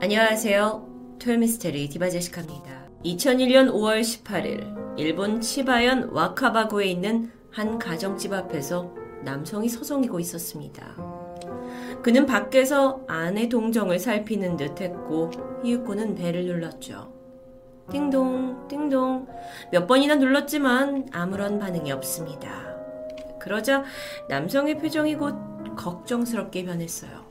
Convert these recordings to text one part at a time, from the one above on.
안녕하세요. 토요미스테리 디바제시카입니다. 2001년 5월 18일 일본 치바현 와카바구에 있는 한 가정집 앞에서 남성이 서성이고 있었습니다. 그는 밖에서 아내 동정을 살피는 듯 했고 이윽고는 배를 눌렀죠. 띵동, 띵동. 몇 번이나 눌렀지만 아무런 반응이 없습니다. 그러자 남성의 표정이 곧 걱정스럽게 변했어요.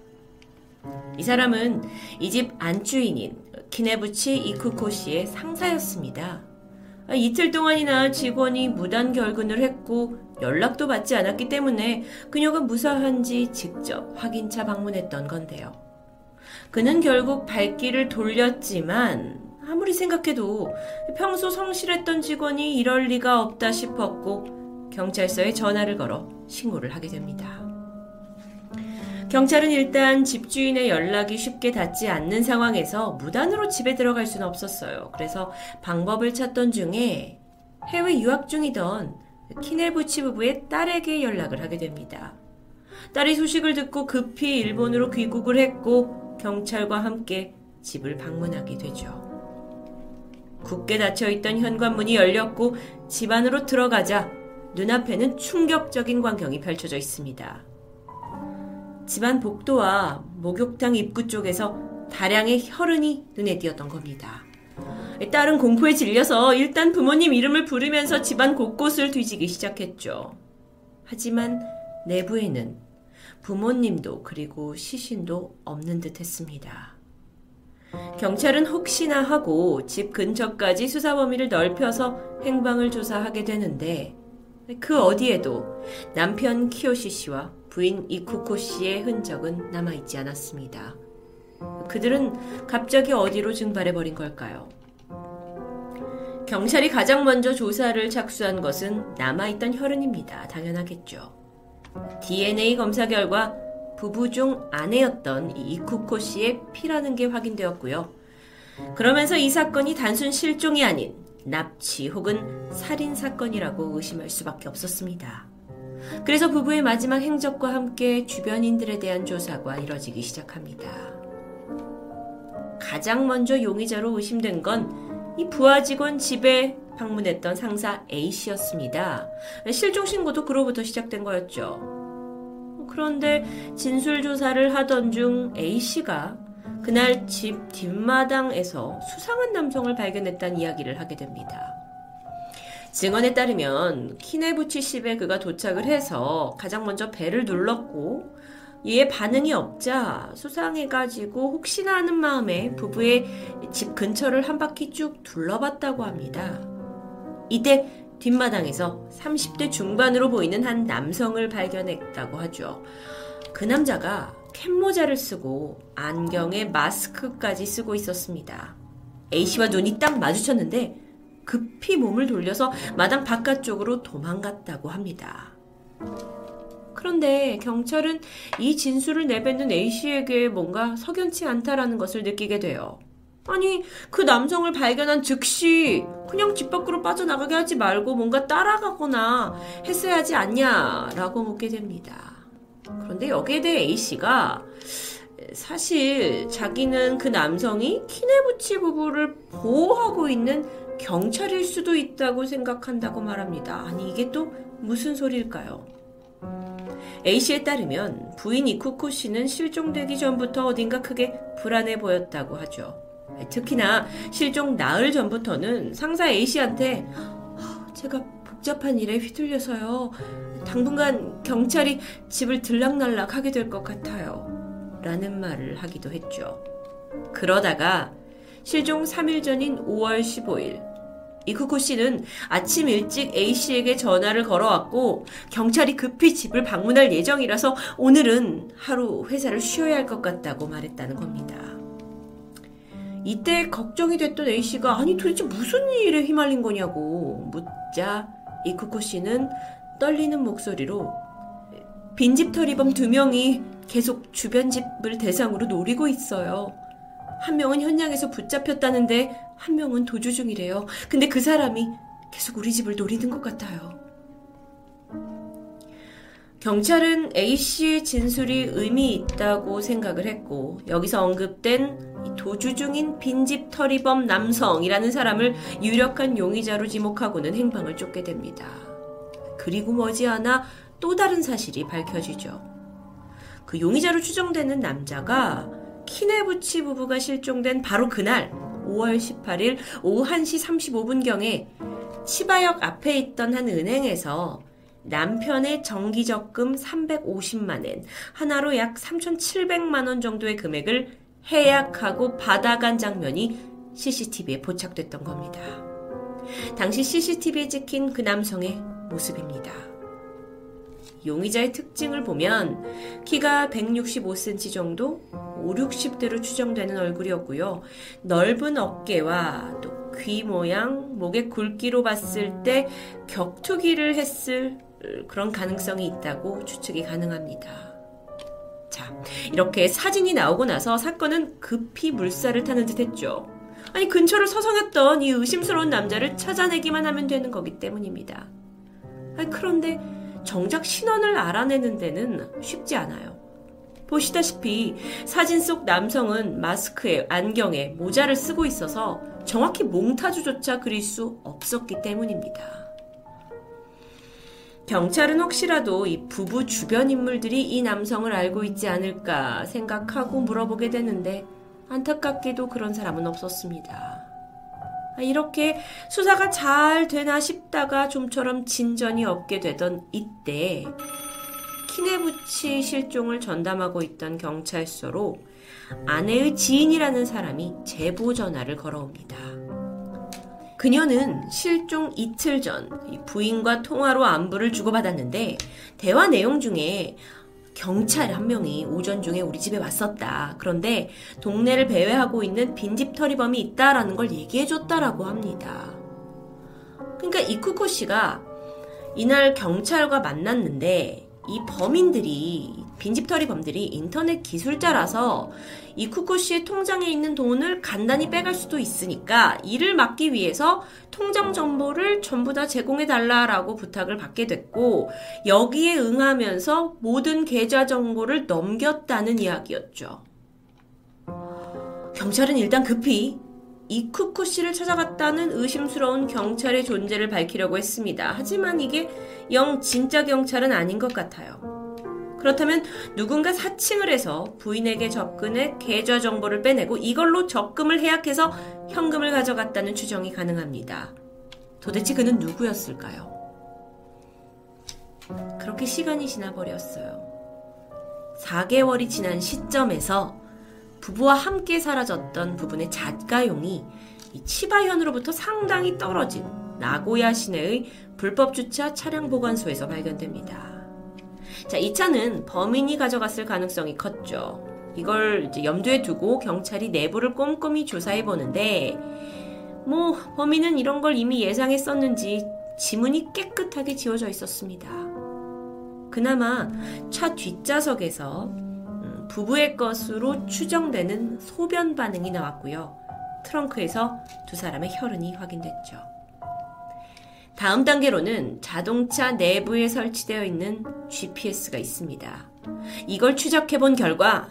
이 사람은 이 집 안주인인 키네부치 이쿠코 씨의 상사였습니다. 이틀 동안이나 직원이 무단 결근을 했고 연락도 받지 않았기 때문에 그녀가 무사한지 직접 확인차 방문했던 건데요. 그는 결국 발길을 돌렸지만 아무리 생각해도 평소 성실했던 직원이 이럴 리가 없다 싶었고 경찰서에 전화를 걸어 신고를 하게 됩니다. 경찰은 일단 집주인의 연락이 쉽게 닿지 않는 상황에서 무단으로 집에 들어갈 수는 없었어요. 그래서 방법을 찾던 중에 해외 유학 중이던 키네부치 부부의 딸에게 연락을 하게 됩니다. 딸이 소식을 듣고 급히 일본으로 귀국을 했고 경찰과 함께 집을 방문하게 되죠. 굳게 닫혀 있던 현관문이 열렸고 집 안으로 들어가자 눈앞에는 충격적인 광경이 펼쳐져 있습니다. 집안 복도와 목욕탕 입구 쪽에서 다량의 혈흔이 눈에 띄었던 겁니다. 딸은 공포에 질려서 일단 부모님 이름을 부르면서 집안 곳곳을 뒤지기 시작했죠. 하지만 내부에는 부모님도 그리고 시신도 없는 듯 했습니다. 경찰은 혹시나 하고 집 근처까지 수사 범위를 넓혀서 행방을 조사하게 되는데 그 어디에도 남편 키요시 씨와 부인 이쿠코 씨의 흔적은 남아있지 않았습니다. 그들은 갑자기 어디로 증발해버린 걸까요? 경찰이 가장 먼저 조사를 착수한 것은 남아있던 혈흔입니다. 당연하겠죠. DNA 검사 결과 부부 중 아내였던 이쿠코 씨의 피라는 게 확인되었고요. 그러면서 이 사건이 단순 실종이 아닌 납치 혹은 살인 사건이라고 의심할 수밖에 없었습니다. 그래서 부부의 마지막 행적과 함께 주변인들에 대한 조사가 이뤄지기 시작합니다. 가장 먼저 용의자로 의심된 건 이 부하 직원 집에 방문했던 상사 A씨였습니다. 실종 신고도 그로부터 시작된 거였죠. 그런데 진술 조사를 하던 중 A씨가 그날 집 뒷마당에서 수상한 남성을 발견했다는 이야기를 하게 됩니다. 증언에 따르면 키네부치 집에 그가 도착을 해서 가장 먼저 배를 눌렀고 이에 반응이 없자 수상해가지고 혹시나 하는 마음에 부부의 집 근처를 한 바퀴 쭉 둘러봤다고 합니다. 이때 뒷마당에서 30대 중반으로 보이는 한 남성을 발견했다고 하죠. 그 남자가 캡모자를 쓰고 안경에 마스크까지 쓰고 있었습니다. A씨와 눈이 딱 마주쳤는데 급히 몸을 돌려서 마당 바깥쪽으로 도망갔다고 합니다. 그런데 경찰은 이 진술을 내뱉는 A씨에게 뭔가 석연치 않다라는 것을 느끼게 돼요. 아니, 그 남성을 발견한 즉시 그냥 집 밖으로 빠져나가게 하지 말고 뭔가 따라가거나 했어야 하지 않냐라고 묻게 됩니다. 그런데 여기에 대해 A씨가 사실 자기는 그 남성이 키네부치 부부를 보호하고 있는 경찰일 수도 있다고 생각한다고 말합니다. 아니, 이게 또 무슨 소리일까요? A씨에 따르면 부인 이쿠코 씨는 실종되기 전부터 어딘가 크게 불안해 보였다고 하죠. 특히나 실종 나흘 전부터는 상사 A씨한테 제가 복잡한 일에 휘둘려서요. 당분간 경찰이 집을 들락날락 하게 될 것 같아요. 라는 말을 하기도 했죠. 그러다가 실종 3일 전인 5월 15일 이쿠코 씨는 아침 일찍 A씨에게 전화를 걸어왔고 경찰이 급히 집을 방문할 예정이라서 오늘은 하루 회사를 쉬어야 할 것 같다고 말했다는 겁니다. 이때 걱정이 됐던 A씨가 아니 도대체 무슨 일에 휘말린 거냐고 묻자 이쿠코 씨는 떨리는 목소리로 빈집 털이범 두 명이 계속 주변 집을 대상으로 노리고 있어요. 한 명은 현장에서 붙잡혔다는데 한 명은 도주 중이래요. 근데 그 사람이 계속 우리 집을 노리는 것 같아요. 경찰은 A씨의 진술이 의미 있다고 생각을 했고 여기서 언급된 도주 중인 빈집 터리범 남성이라는 사람을 유력한 용의자로 지목하고는 행방을 쫓게 됩니다. 그리고 머지않아 또 다른 사실이 밝혀지죠. 그 용의자로 추정되는 남자가 키네부치 부부가 실종된 바로 그날 5월 18일 오후 1시 35분경에 치바역 앞에 있던 한 은행에서 남편의 정기적금 350만엔, 하나로 약 3,700만원 정도의 금액을 해약하고 받아간 장면이 CCTV에 포착됐던 겁니다. 당시 CCTV에 찍힌 그 남성의 모습입니다. 용의자의 특징을 보면 키가 165cm 정도, 5, 60대로 추정되는 얼굴이었고요. 넓은 어깨와 또 귀 모양, 목의 굵기로 봤을 때 격투기를 했을 그런 가능성이 있다고 추측이 가능합니다. 자, 이렇게 사진이 나오고 나서 사건은 급히 물살을 타는 듯 했죠. 아니, 근처를 서성였던 이 의심스러운 남자를 찾아내기만 하면 되는 거기 때문입니다. 아니, 그런데 정작 신원을 알아내는 데는 쉽지 않아요. 보시다시피 사진 속 남성은 마스크에 안경에 모자를 쓰고 있어서 정확히 몽타주조차 그릴 수 없었기 때문입니다. 경찰은 혹시라도 이 부부 주변 인물들이 이 남성을 알고 있지 않을까 생각하고 물어보게 되는데 안타깝게도 그런 사람은 없었습니다. 아, 이렇게 수사가 잘 되나 싶다가 좀처럼 진전이 없게 되던 이때 키네부치 실종을 전담하고 있던 경찰서로 아내의 지인이라는 사람이 제보 전화를 걸어옵니다. 그녀는 실종 이틀 전 부인과 통화로 안부를 주고받았는데 대화 내용 중에 경찰 한 명이 오전 중에 우리 집에 왔었다. 그런데 동네를 배회하고 있는 빈집 털이범이 있다라는 걸 얘기해줬다라고 합니다. 그러니까 이쿠코 씨가 이날 경찰과 만났는데 이 범인들이 빈집털이 범들이 인터넷 기술자라서 이쿠코 씨의 통장에 있는 돈을 간단히 빼갈 수도 있으니까 이를 막기 위해서 통장 정보를 전부 다 제공해 달라라고 부탁을 받게 됐고 여기에 응하면서 모든 계좌 정보를 넘겼다는 이야기였죠. 경찰은 일단 급히 이쿠코 씨를 찾아갔다는 의심스러운 경찰의 존재를 밝히려고 했습니다. 하지만 이게 영 진짜 경찰은 아닌 것 같아요. 그렇다면 누군가 사칭을 해서 부인에게 접근해 계좌 정보를 빼내고 이걸로 적금을 해약해서 현금을 가져갔다는 추정이 가능합니다. 도대체 그는 누구였을까요? 그렇게 시간이 지나버렸어요. 4개월이 지난 시점에서 부부와 함께 사라졌던 부분의 잣가용이 치바현으로부터 상당히 떨어진 나고야 시내의 불법 주차 차량 보관소에서 발견됩니다. 자, 이 차는 범인이 가져갔을 가능성이 컸죠. 이걸 이제 염두에 두고 경찰이 내부를 꼼꼼히 조사해 보는데, 뭐, 범인은 이런 걸 이미 예상했었는지 지문이 깨끗하게 지워져 있었습니다. 그나마 차 뒷좌석에서 음, 부부의 것으로 추정되는 소변 반응이 나왔고요. 트렁크에서 두 사람의 혈흔이 확인됐죠. 다음 단계로는 자동차 내부에 설치되어 있는 GPS가 있습니다. 이걸 추적해 본 결과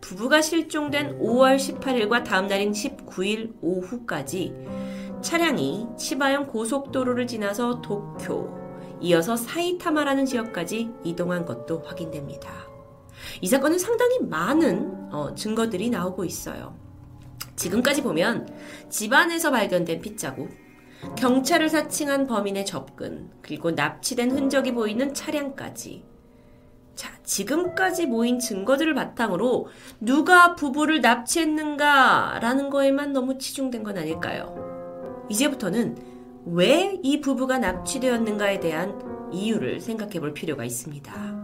부부가 실종된 5월 18일과 다음 날인 19일 오후까지 차량이 치바현 고속도로를 지나서 도쿄, 이어서 사이타마라는 지역까지 이동한 것도 확인됩니다. 이 사건은 상당히 많은 어, 증거들이 나오고 있어요. 지금까지 보면 집안에서 발견된 핏자국, 경찰을 사칭한 범인의 접근, 그리고 납치된 흔적이 보이는 차량까지. 자, 지금까지 모인 증거들을 바탕으로 누가 부부를 납치했는가라는 거에만 너무 치중된 건 아닐까요? 이제부터는 왜 이 부부가 납치되었는가에 대한 이유를 생각해 볼 필요가 있습니다.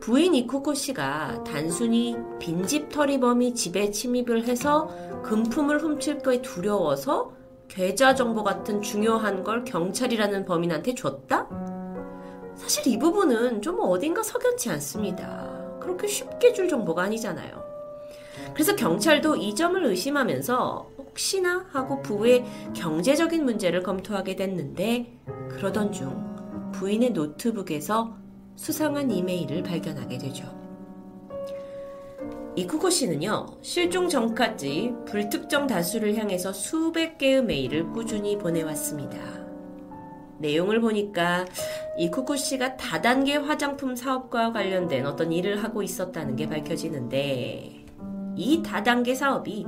부인 이쿠코 씨가 단순히 빈집 터리범이 집에 침입을 해서 금품을 훔칠 거에 두려워서 계좌 정보 같은 중요한 걸 경찰이라는 범인한테 줬다? 사실 이 부분은 좀 어딘가 석연치 않습니다. 그렇게 쉽게 줄 정보가 아니잖아요. 그래서 경찰도 이 점을 의심하면서 혹시나 하고 부부의 경제적인 문제를 검토하게 됐는데 그러던 중 부인의 노트북에서 수상한 이메일을 발견하게 되죠. 이쿠코 씨는요, 실종 전까지 불특정 다수를 향해서 수백 개의 메일을 꾸준히 보내왔습니다. 내용을 보니까 이쿠코 씨가 다단계 화장품 사업과 관련된 어떤 일을 하고 있었다는 게 밝혀지는데, 이 다단계 사업이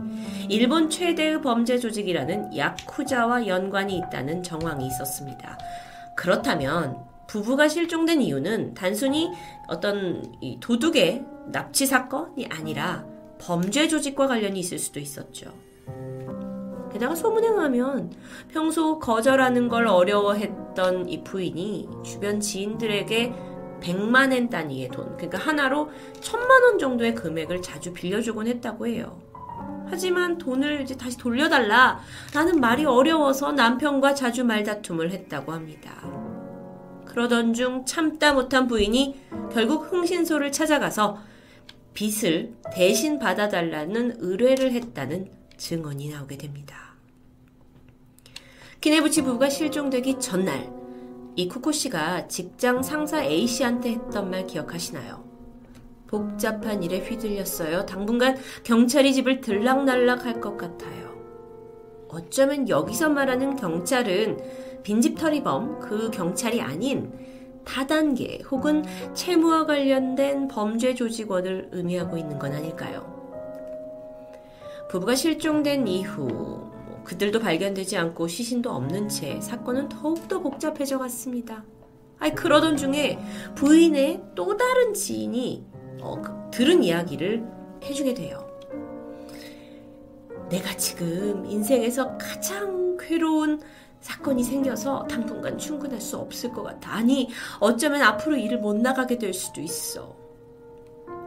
일본 최대의 범죄 조직이라는 야쿠자와 연관이 있다는 정황이 있었습니다. 그렇다면 부부가 실종된 이유는 단순히 어떤 도둑의 납치 사건이 아니라 범죄 조직과 관련이 있을 수도 있었죠. 게다가 소문에 의하면 평소 거절하는 걸 어려워했던 이 부인이 주변 지인들에게 100만 엔 단위의 돈, 그러니까 하나로 천만 원 정도의 금액을 자주 빌려주곤 했다고 해요. 하지만 돈을 이제 다시 돌려달라 라는 말이 어려워서 남편과 자주 말다툼을 했다고 합니다. 그러던 중 참다 못한 부인이 결국 흥신소를 찾아가서 빚을 대신 받아달라는 의뢰를 했다는 증언이 나오게 됩니다. 키네부치 부부가 실종되기 전날 이 쿠코 씨가 직장 상사 A 씨한테 했던 말 기억하시나요? 복잡한 일에 휘둘렸어요. 당분간 경찰이 집을 들락날락 할 것 같아요. 어쩌면 여기서 말하는 경찰은 빈집 털이범 그 경찰이 아닌 다단계 혹은 채무와 관련된 범죄 조직원을 의미하고 있는 건 아닐까요? 부부가 실종된 이후 그들도 발견되지 않고 시신도 없는 채 사건은 더욱더 복잡해져 갔습니다. 아니, 그러던 중에 부인의 또 다른 지인이 어, 그, 들은 이야기를 해주게 돼요. 내가 지금 인생에서 가장 괴로운 사건이 생겨서 당분간 충분할 수 없을 것 같아. 아니, 어쩌면 앞으로 일을 못 나가게 될 수도 있어.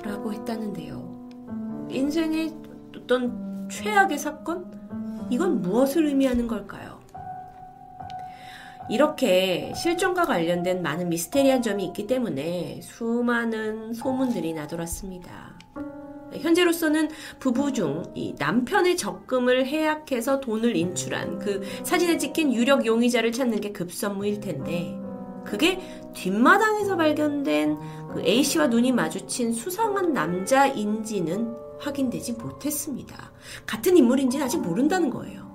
라고 했다는데요. 인생의 어떤 최악의 사건? 이건 무엇을 의미하는 걸까요? 이렇게 실종과 관련된 많은 미스테리한 점이 있기 때문에 수많은 소문들이 나돌았습니다. 현재로서는 부부 중 남편의 적금을 해약해서 돈을 인출한 그 사진에 찍힌 유력 용의자를 찾는 게 급선무일 텐데 그게 뒷마당에서 발견된 그 A씨와 눈이 마주친 수상한 남자인지는 확인되지 못했습니다. 같은 인물인지는 아직 모른다는 거예요.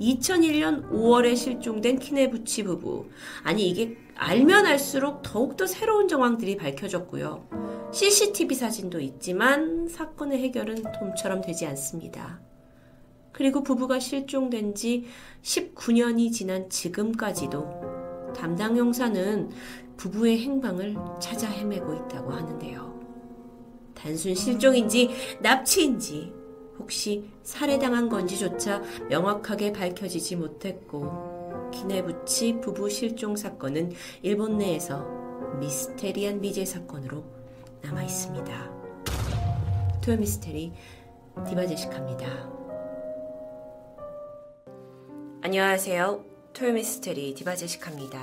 2001년 5월에 실종된 키네부치 부부. 아니, 이게 알면 알수록 더욱더 새로운 정황들이 밝혀졌고요. CCTV 사진도 있지만 사건의 해결은 돔처럼 되지 않습니다. 그리고 부부가 실종된 지 19년이 지난 지금까지도 담당 형사는 부부의 행방을 찾아 헤매고 있다고 하는데요. 단순 실종인지 납치인지 혹시 살해당한 건지조차 명확하게 밝혀지지 못했고 기네부치 부부 실종 사건은 일본 내에서 미스테리한 미제 사건으로 남아 있습니다. 토요 미스테리 디바제시카입니다. 안녕하세요. 토요 미스테리 디바제시카입니다.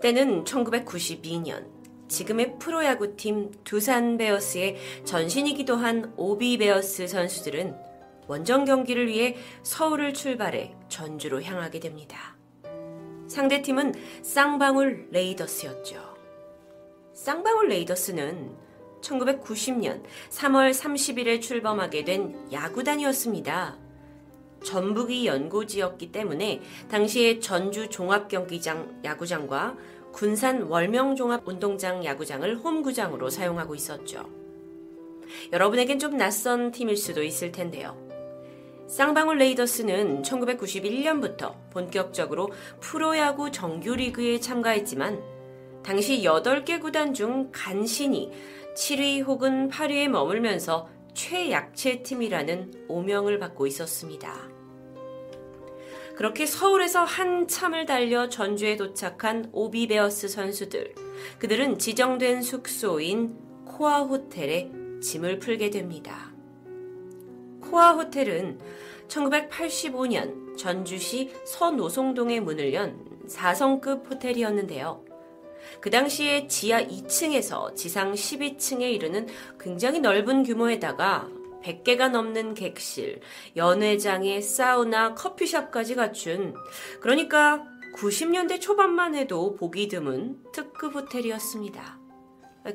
때는 1992년 지금의 프로야구팀 두산 베어스의 전신이기도 한 OB 베어스 선수들은 원정 경기를 위해 서울을 출발해 전주로 향하게 됩니다. 상대팀은 쌍방울 레이더스였죠. 쌍방울 레이더스는 1990년 3월 30일에 출범하게 된 야구단이었습니다. 전북이 연고지였기 때문에 당시에 전주 종합경기장 야구장과 군산 월명종합운동장 야구장을 홈구장으로 사용하고 있었죠. 여러분에겐 좀 낯선 팀일 수도 있을 텐데요. 쌍방울 레이더스는 1991년부터 본격적으로 프로야구 정규리그에 참가했지만 당시 8개 구단 중 간신히 7위 혹은 8위에 머물면서 최약체 팀이라는 오명을 받고 있었습니다. 그렇게 서울에서 한참을 달려 전주에 도착한 오비베어스 선수들. 그들은 지정된 숙소인 코아 호텔에 짐을 풀게 됩니다. 코아 호텔은 1985년 전주시 서노송동에 문을 연 4성급 호텔이었는데요. 그 당시에 지하 2층에서 지상 12층에 이르는 굉장히 넓은 규모에다가 100개가 넘는 객실, 연회장에 사우나, 커피숍까지 갖춘 그러니까 90년대 초반만 해도 보기 드문 특급 호텔이었습니다.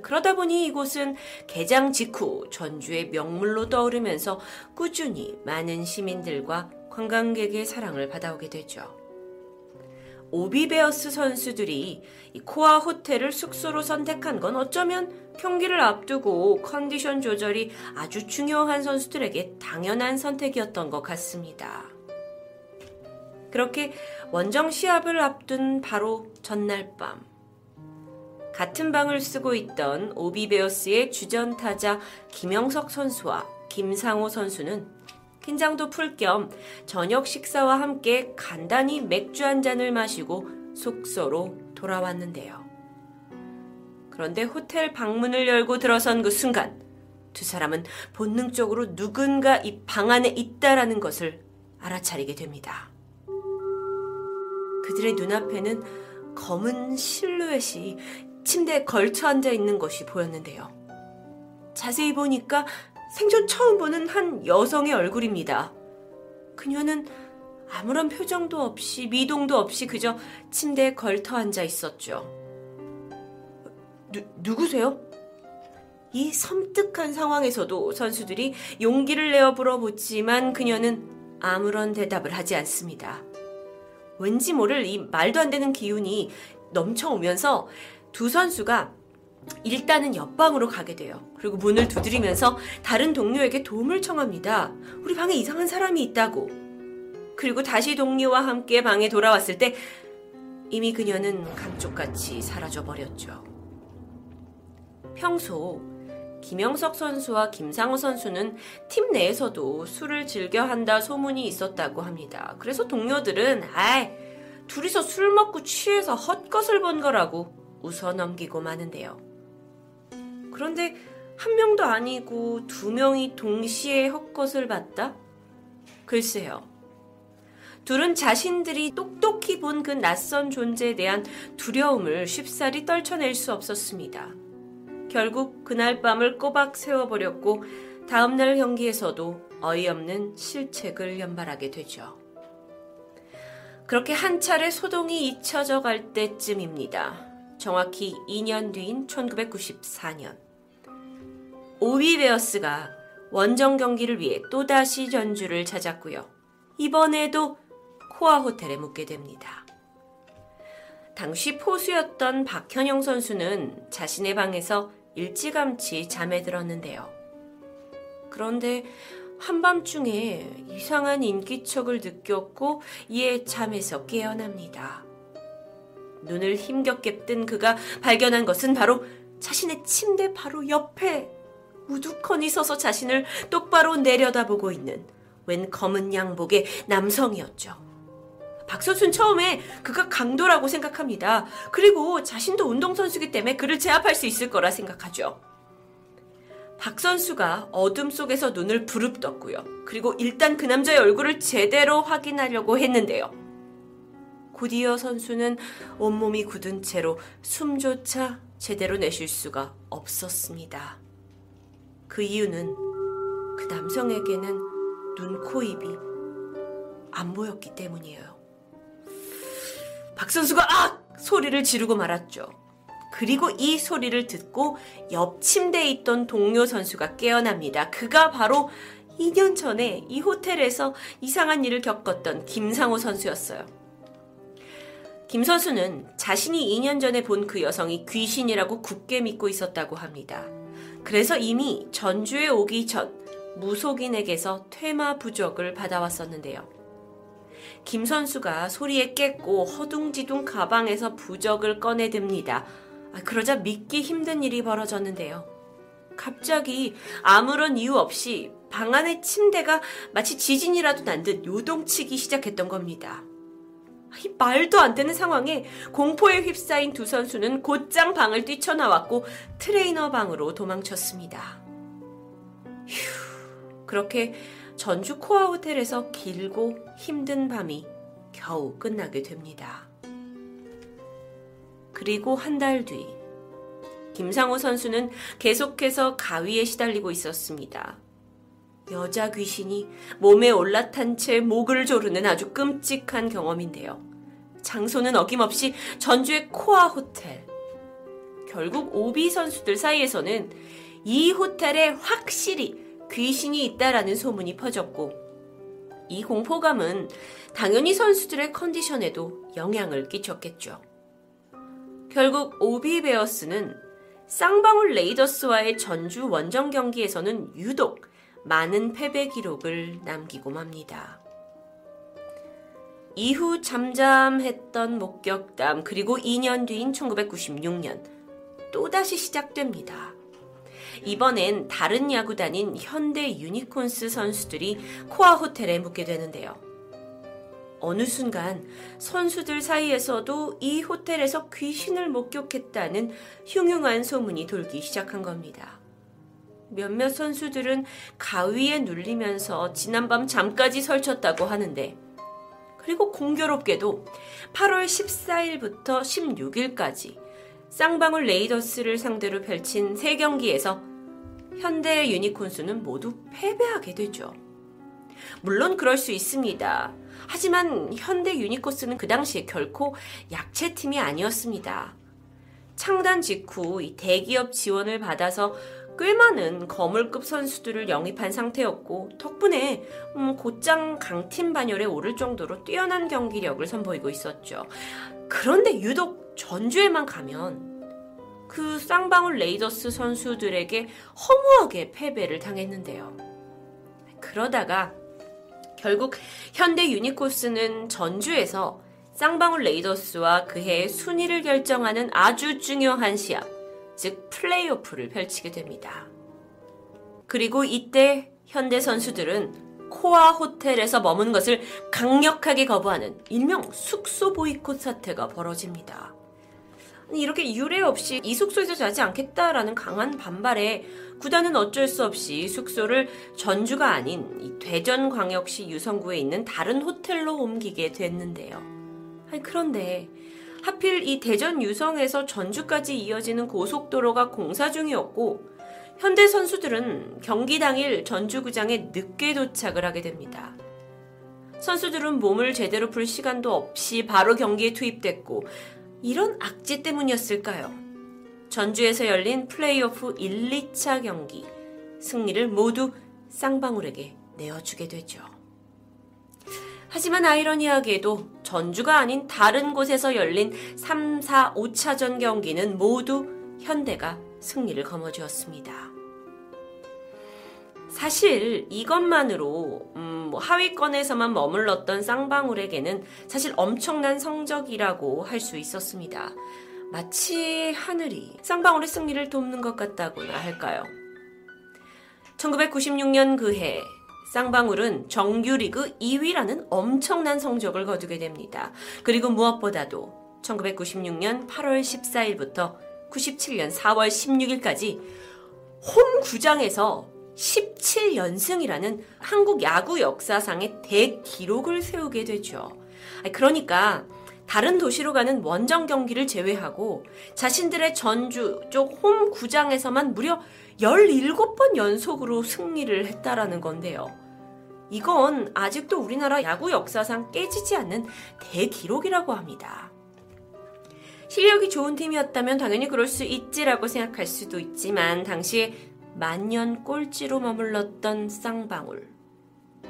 그러다 보니 이곳은 개장 직후 전주의 명물로 떠오르면서 꾸준히 많은 시민들과 관광객의 사랑을 받아오게 되죠. 오비베어스 선수들이 코아 호텔을 숙소로 선택한 건 어쩌면 경기를 앞두고 컨디션 조절이 아주 중요한 선수들에게 당연한 선택이었던 것 같습니다. 그렇게 원정 시합을 앞둔 바로 전날 밤. 같은 방을 쓰고 있던 오비베어스의 주전 타자 김영석 선수와 김상호 선수는 긴장도 풀 겸 저녁 식사와 함께 간단히 맥주 한 잔을 마시고 숙소로 돌아왔는데요. 그런데 호텔 방문을 열고 들어선 그 순간 두 사람은 본능적으로 누군가 이 방 안에 있다라는 것을 알아차리게 됩니다. 그들의 눈앞에는 검은 실루엣이 침대에 걸쳐 앉아 있는 것이 보였는데요. 자세히 보니까 생전 처음 보는 한 여성의 얼굴입니다. 그녀는 아무런 표정도 없이 미동도 없이 그저 침대에 걸터 앉아 있었죠. 누, 누구세요? 이 섬뜩한 상황에서도 선수들이 용기를 내어 물어보지만 그녀는 아무런 대답을 하지 않습니다. 왠지 모를 이 말도 안 되는 기운이 넘쳐오면서 두 선수가 일단은 옆방으로 가게 돼요. 그리고 문을 두드리면서 다른 동료에게 도움을 청합니다. 우리 방에 이상한 사람이 있다고. 그리고 다시 동료와 함께 방에 돌아왔을 때 이미 그녀는 감쪽같이 사라져 버렸죠. 평소 김영석 선수와 김상우 선수는 팀 내에서도 술을 즐겨 한다 소문이 있었다고 합니다. 그래서 동료들은 아이 둘이서 술 먹고 취해서 헛것을 본 거라고 웃어 넘기고 마는데요. 그런데 한 명도 아니고 두 명이 동시에 헛것을 봤다? 글쎄요. 둘은 자신들이 똑똑히 본 그 낯선 존재에 대한 두려움을 쉽사리 떨쳐낼 수 없었습니다. 결국 그날 밤을 꼬박 세워버렸고 다음날 경기에서도 어이없는 실책을 연발하게 되죠. 그렇게 한 차례 소동이 잊혀져 갈 때쯤입니다. 정확히 2년 뒤인 1994년. 오비 베어스가 원정 경기를 위해 또다시 전주를 찾았고요. 이번에도 코아 호텔에 묵게 됩니다. 당시 포수였던 박현영 선수는 자신의 방에서 일찌감치 잠에 들었는데요. 그런데 한밤중에 이상한 인기척을 느꼈고 이에 잠에서 깨어납니다. 눈을 힘겹게 뜬 그가 발견한 것은 바로 자신의 침대 바로 옆에 우두커니 서서 자신을 똑바로 내려다보고 있는 웬 검은 양복의 남성이었죠. 박선수는 처음에 그가 강도라고 생각합니다. 그리고 자신도 운동선수기 때문에 그를 제압할 수 있을 거라 생각하죠. 박 선수가 어둠 속에서 눈을 부릅떴고요. 그리고 일단 그 남자의 얼굴을 제대로 확인하려고 했는데요. 곧이어 선수는 온몸이 굳은 채로 숨조차 제대로 내쉴 수가 없었습니다. 그 이유는 그 남성에게는 눈, 코, 입이 안 보였기 때문이에요. 박 선수가 아! 소리를 지르고 말았죠. 그리고 이 소리를 듣고 옆 침대에 있던 동료 선수가 깨어납니다. 그가 바로 2년 전에 이 호텔에서 이상한 일을 겪었던 김상호 선수였어요. 김 선수는 자신이 2년 전에 본 그 여성이 귀신이라고 굳게 믿고 있었다고 합니다. 그래서 이미 전주에 오기 전 무속인에게서 퇴마 부적을 받아왔었는데요. 김 선수가 소리에 깼고 허둥지둥 가방에서 부적을 꺼내듭니다. 아, 그러자 믿기 힘든 일이 벌어졌는데요. 갑자기 아무런 이유 없이 방 안의 침대가 마치 지진이라도 난 듯 요동치기 시작했던 겁니다. 이 말도 안 되는 상황에 공포에 휩싸인 두 선수는 곧장 방을 뛰쳐나왔고 트레이너 방으로 도망쳤습니다. 휴, 그렇게 전주 코아 호텔에서 길고 힘든 밤이 겨우 끝나게 됩니다. 그리고 한 달 뒤, 김상호 선수는 계속해서 가위에 시달리고 있었습니다. 여자 귀신이 몸에 올라탄 채 목을 조르는 아주 끔찍한 경험인데요. 장소는 어김없이 전주의 코아 호텔. 결국 오비 선수들 사이에서는 이 호텔에 확실히 귀신이 있다라는 소문이 퍼졌고 이 공포감은 당연히 선수들의 컨디션에도 영향을 끼쳤겠죠. 결국 오비 베어스는 쌍방울 레이더스와의 전주 원정 경기에서는 유독 많은 패배 기록을 남기고 맙니다. 이후 잠잠했던 목격담 그리고 2년 뒤인 1996년 또다시 시작됩니다. 이번엔 다른 야구단인 현대 유니콘스 선수들이 코아 호텔에 묵게 되는데요. 어느 순간 선수들 사이에서도 이 호텔에서 귀신을 목격했다는 흉흉한 소문이 돌기 시작한 겁니다. 몇몇 선수들은 가위에 눌리면서 지난밤 잠까지 설쳤다고 하는데, 그리고 공교롭게도 8월 14일부터 16일까지 쌍방울 레이더스를 상대로 펼친 3경기에서 현대 유니콘스는 모두 패배하게 되죠. 물론 그럴 수 있습니다. 하지만 현대 유니코스는 그 당시에 결코 약체팀이 아니었습니다. 창단 직후 이 대기업 지원을 받아서 꽤 많은 거물급 선수들을 영입한 상태였고 덕분에 음, 곧장 강팀 반열에 오를 정도로 뛰어난 경기력을 선보이고 있었죠. 그런데 유독 전주에만 가면 그 쌍방울 레이더스 선수들에게 허무하게 패배를 당했는데요. 그러다가 결국 현대 유니코스는 전주에서 쌍방울 레이더스와 그해의 순위를 결정하는 아주 중요한 시합, 즉 플레이오프를 펼치게 됩니다. 그리고 이때 현대 선수들은 코아 호텔에서 머문 것을 강력하게 거부하는 일명 숙소 보이콧 사태가 벌어집니다. 이렇게 유례 없이 이 숙소에서 자지 않겠다라는 강한 반발에 구단은 어쩔 수 없이 숙소를 전주가 아닌 대전광역시 유성구에 있는 다른 호텔로 옮기게 됐는데요. 아니, 그런데 하필 이 대전 유성에서 전주까지 이어지는 고속도로가 공사 중이었고 현대 선수들은 경기 당일 전주구장에 늦게 도착을 하게 됩니다. 선수들은 몸을 제대로 풀 시간도 없이 바로 경기에 투입됐고 이런 악재 때문이었을까요? 전주에서 열린 플레이오프 1, 2차 경기 승리를 모두 쌍방울에게 내어주게 되죠. 하지만 아이러니하게도 전주가 아닌 다른 곳에서 열린 3, 4, 5차전 경기는 모두 현대가 승리를 거머쥐었습니다. 사실 이것만으로 음, 뭐 하위권에서만 머물렀던 쌍방울에게는 사실 엄청난 성적이라고 할 수 있었습니다. 마치 하늘이 쌍방울의 승리를 돕는 것 같다고나 할까요? 1996년 그해 쌍방울은 정규리그 2위라는 엄청난 성적을 거두게 됩니다. 그리고 무엇보다도 1996년 8월 14일부터 97년 4월 16일까지 홈 구장에서 17연승이라는 한국 야구 역사상의 대기록을 세우게 되죠. 그러니까 다른 도시로 가는 원정 경기를 제외하고 자신들의 전주 쪽 홈 구장에서만 무려 17번 연속으로 승리를 했다라는 건데요. 이건 아직도 우리나라 야구 역사상 깨지지 않는 대기록이라고 합니다. 실력이 좋은 팀이었다면 당연히 그럴 수 있지라고 생각할 수도 있지만 당시에 만년 꼴찌로 머물렀던 쌍방울.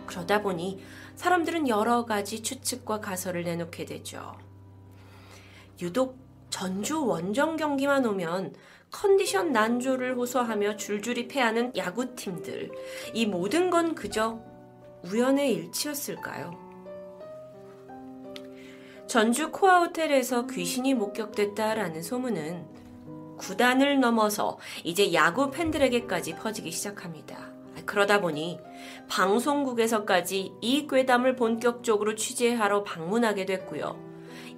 그러다 보니 사람들은 여러 가지 추측과 가설을 내놓게 되죠. 유독 전주 원정 경기만 오면 컨디션 난조를 호소하며 줄줄이 패하는 야구팀들. 이 모든 건 그저 우연의 일치였을까요? 전주 코아 호텔에서 귀신이 목격됐다라는 소문은 구단을 넘어서 이제 야구 팬들에게까지 퍼지기 시작합니다. 그러다 보니 방송국에서까지 이 괴담을 본격적으로 취재하러 방문하게 됐고요.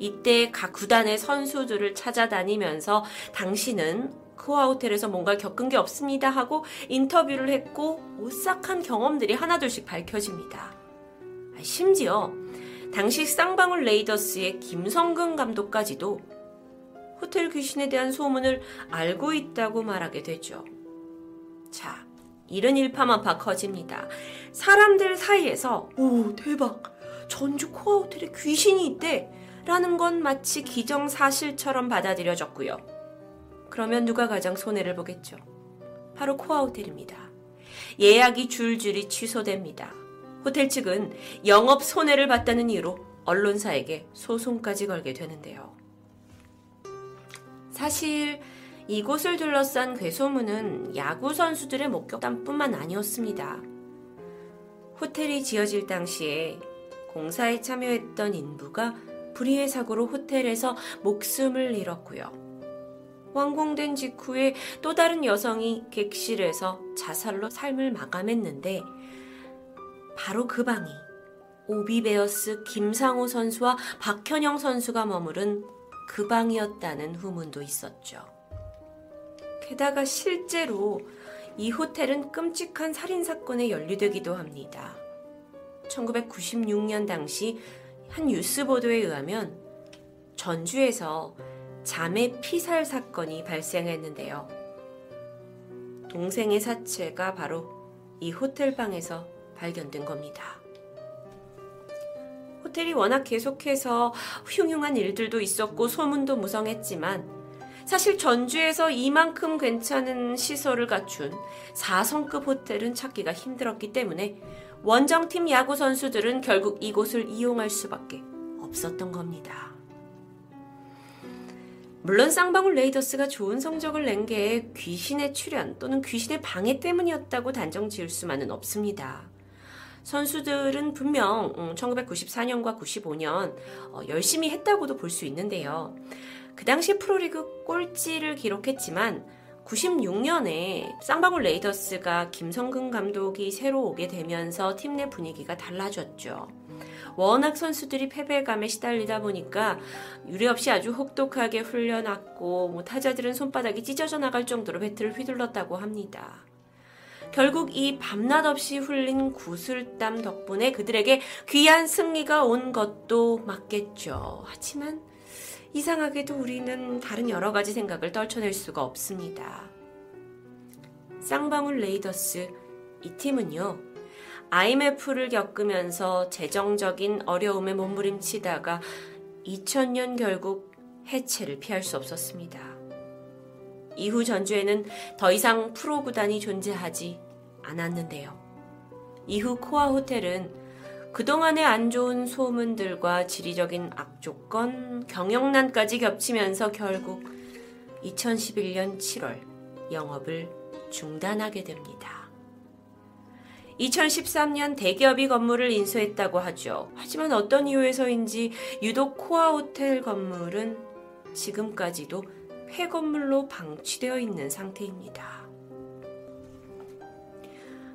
이때 각 구단의 선수들을 찾아다니면서 당신은 코아 호텔에서 뭔가 겪은 게 없습니다 하고 인터뷰를 했고 오싹한 경험들이 하나둘씩 밝혀집니다. 심지어 당시 쌍방울 레이더스의 김성근 감독까지도 호텔 귀신에 대한 소문을 알고 있다고 말하게 되죠. 자, 이른 일파만파 커집니다. 사람들 사이에서 오 대박 전주 코아 호텔에 귀신이 있대 라는 건 마치 기정사실처럼 받아들여졌고요. 그러면 누가 가장 손해를 보겠죠? 바로 코아 호텔입니다. 예약이 줄줄이 취소됩니다. 호텔 측은 영업 손해를 봤다는 이유로 언론사에게 소송까지 걸게 되는데요. 사실 이곳을 둘러싼 괴소문은 야구 선수들의 목격담뿐만 아니었습니다. 호텔이 지어질 당시에 공사에 참여했던 인부가 불의의 사고로 호텔에서 목숨을 잃었고요. 완공된 직후에 또 다른 여성이 객실에서 자살로 삶을 마감했는데 바로 그 방이 오비베어스 김상호 선수와 박현영 선수가 머무른 그 방이었다는 후문도 있었죠. 게다가 실제로 이 호텔은 끔찍한 살인 사건에 연루되기도 합니다. 1996년 당시 한 뉴스 보도에 의하면 전주에서 자매 피살 사건이 발생했는데요. 동생의 사체가 바로 이 호텔방에서 발견된 겁니다. 호텔이 워낙 계속해서 흉흉한 일들도 있었고 소문도 무성했지만 사실 전주에서 이만큼 괜찮은 시설을 갖춘 4성급 호텔은 찾기가 힘들었기 때문에 원정팀 야구 선수들은 결국 이곳을 이용할 수밖에 없었던 겁니다. 물론 쌍방울 레이더스가 좋은 성적을 낸 게 귀신의 출현 또는 귀신의 방해 때문이었다고 단정 지을 수만은 없습니다. 선수들은 분명 1994년과 음, 95년 어, 열심히 했다고도 볼 수 있는데요. 그 당시 프로리그 꼴찌를 기록했지만 96년에 쌍방울 레이더스가 김성근 감독이 새로 오게 되면서 팀 내 분위기가 달라졌죠. 워낙 선수들이 패배감에 시달리다 보니까 유례 없이 아주 혹독하게 훈련했고 뭐 타자들은 손바닥이 찢어져 나갈 정도로 배트를 휘둘렀다고 합니다. 결국 이 밤낮 없이 흘린 구슬땀 덕분에 그들에게 귀한 승리가 온 것도 맞겠죠. 하지만 이상하게도 우리는 다른 여러 가지 생각을 떨쳐낼 수가 없습니다. 쌍방울 레이더스 이 팀은요. IMF를 겪으면서 재정적인 어려움에 몸부림치다가 2000년 결국 해체를 피할 수 없었습니다. 이후 전주에는 더 이상 프로 구단이 존재하지 않았는데요. 이후 코아 호텔은 그동안의 안 좋은 소문들과 지리적인 악조건, 경영난까지 겹치면서 결국 2011년 7월 영업을 중단하게 됩니다. 2013년 대기업이 건물을 인수했다고 하죠. 하지만 어떤 이유에서인지 유독 코아 호텔 건물은 지금까지도 폐건물로 방치되어 있는 상태입니다.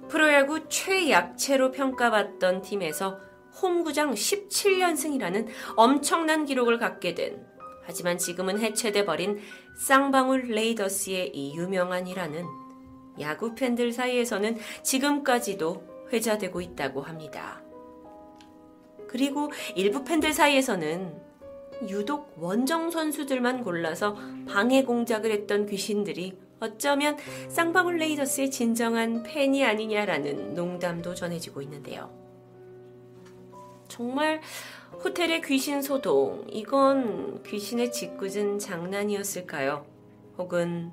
프로야구 최약체로 평가받던 팀에서 홈구장 17연승이라는 엄청난 기록을 갖게 된 하지만 지금은 해체돼 버린 쌍방울 레이더스의 이 유명한 이라는 야구 팬들 사이에서는 지금까지도 회자되고 있다고 합니다. 그리고 일부 팬들 사이에서는 유독 원정 선수들만 골라서 방해 공작을 했던 귀신들이 어쩌면 쌍방울 레이더스의 진정한 팬이 아니냐라는 농담도 전해지고 있는데요. 정말 호텔의 귀신 소동, 이건 귀신의 짓궂은 장난이었을까요? 혹은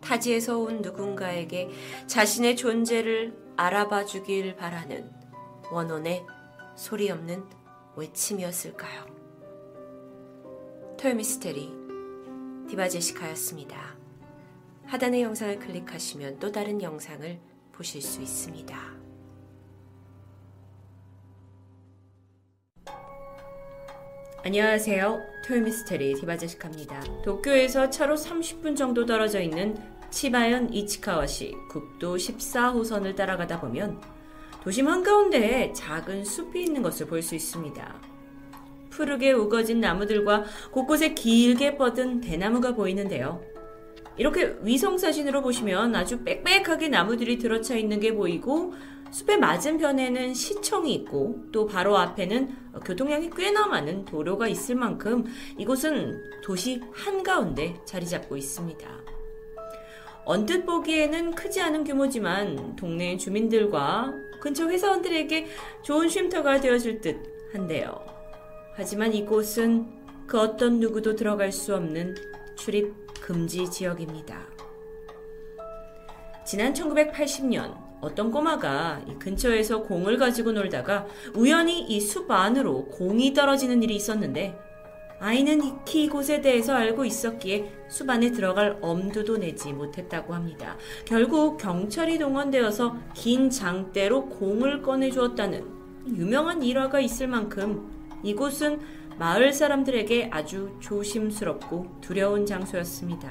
타지에서 온 누군가에게 자신의 존재를 알아봐 주길 바라는 원혼의 소리 없는 외침이었을까요? 토요미스테리 디바제시카였습니다. 하단의 영상을 클릭하시면 또 다른 영상을 보실 수 있습니다. 안녕하세요. 토요미스테리 디바제시카입니다. 도쿄에서 차로 30분 정도 떨어져 있는 치바현 이치카와시 국도 14호선을 따라가다 보면 도심 한가운데에 작은 숲이 있는 것을 볼 수 있습니다. 푸르게 우거진 나무들과 곳곳에 길게 뻗은 대나무가 보이는데요. 이렇게 위성 사진으로 보시면 아주 빽빽하게 나무들이 들어차 있는 게 보이고 숲의 맞은편에는 시청이 있고 또 바로 앞에는 교통량이 꽤나 많은 도로가 있을 만큼 이곳은 도시 한가운데 자리 잡고 있습니다. 언뜻 보기에는 크지 않은 규모지만 동네 주민들과 근처 회사원들에게 좋은 쉼터가 되어줄 듯 한데요. 하지만 이곳은 그 어떤 누구도 들어갈 수 없는 출입 금지 지역입니다. 지난 1980년 어떤 꼬마가 이 근처에서 공을 가지고 놀다가 우연히 이 숲 안으로 공이 떨어지는 일이 있었는데 아이는 익히 이곳에 대해서 알고 있었기에 숲 안에 들어갈 엄두도 내지 못했다고 합니다. 결국 경찰이 동원되어서 긴 장대로 공을 꺼내주었다는 유명한 일화가 있을 만큼 이곳은 마을 사람들에게 아주 조심스럽고 두려운 장소였습니다.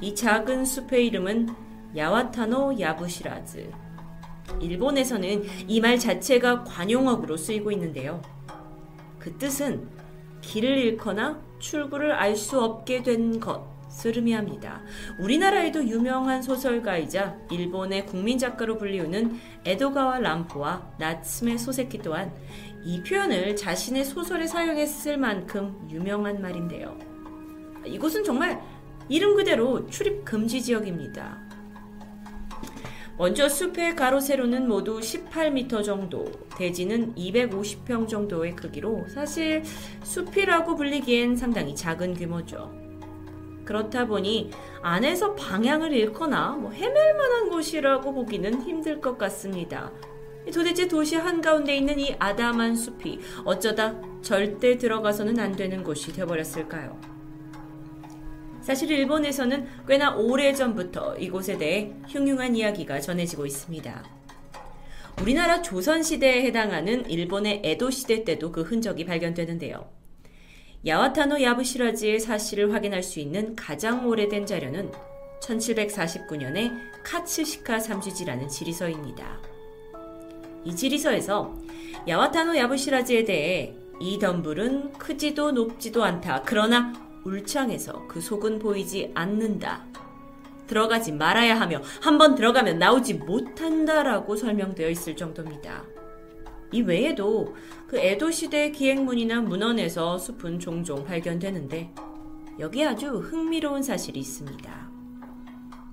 이 작은 숲의 이름은 야와타노 야부시라즈. 일본에서는 이 말 자체가 관용어구로 쓰이고 있는데요. 그 뜻은 길을 잃거나 출구를 알 수 없게 된 것을 의미합니다. 우리나라에도 유명한 소설가이자 일본의 국민 작가로 불리우는 에도가와 람포와 나츠메 소세키 또한 이 표현을 자신의 소설에 사용했을 만큼 유명한 말인데요. 이곳은 정말 이름 그대로 출입 금지 지역입니다. 먼저 숲의 가로 세로는 모두 18m 정도, 대지는 250평 정도의 크기로 사실 숲이라고 불리기엔 상당히 작은 규모죠. 그렇다 보니 안에서 방향을 잃거나 뭐 헤맬 만한 곳이라고 보기는 힘들 것 같습니다. 도대체 도시 한가운데 있는 이 아담한 숲이 어쩌다 절대 들어가서는 안 되는 곳이 되어버렸을까요? 사실 일본에서는 꽤나 오래전부터 이곳에 대해 흉흉한 이야기가 전해지고 있습니다. 우리나라 조선시대에 해당하는 일본의 에도시대 때도 그 흔적이 발견되는데요. 야와타노 야부시라지의 사실을 확인할 수 있는 가장 오래된 자료는 1749년의 카츠시카 삼주지라는 지리서입니다. 이 지리서에서 야와타노 야부시라지에 대해 이 덤불은 크지도 높지도 않다. 그러나 울창해서 그 속은 보이지 않는다. 들어가지 말아야 하며 한 번 들어가면 나오지 못한다라고 설명되어 있을 정도입니다. 이 외에도 그 에도 시대 기행문이나 문헌에서 숲은 종종 발견되는데 여기 아주 흥미로운 사실이 있습니다.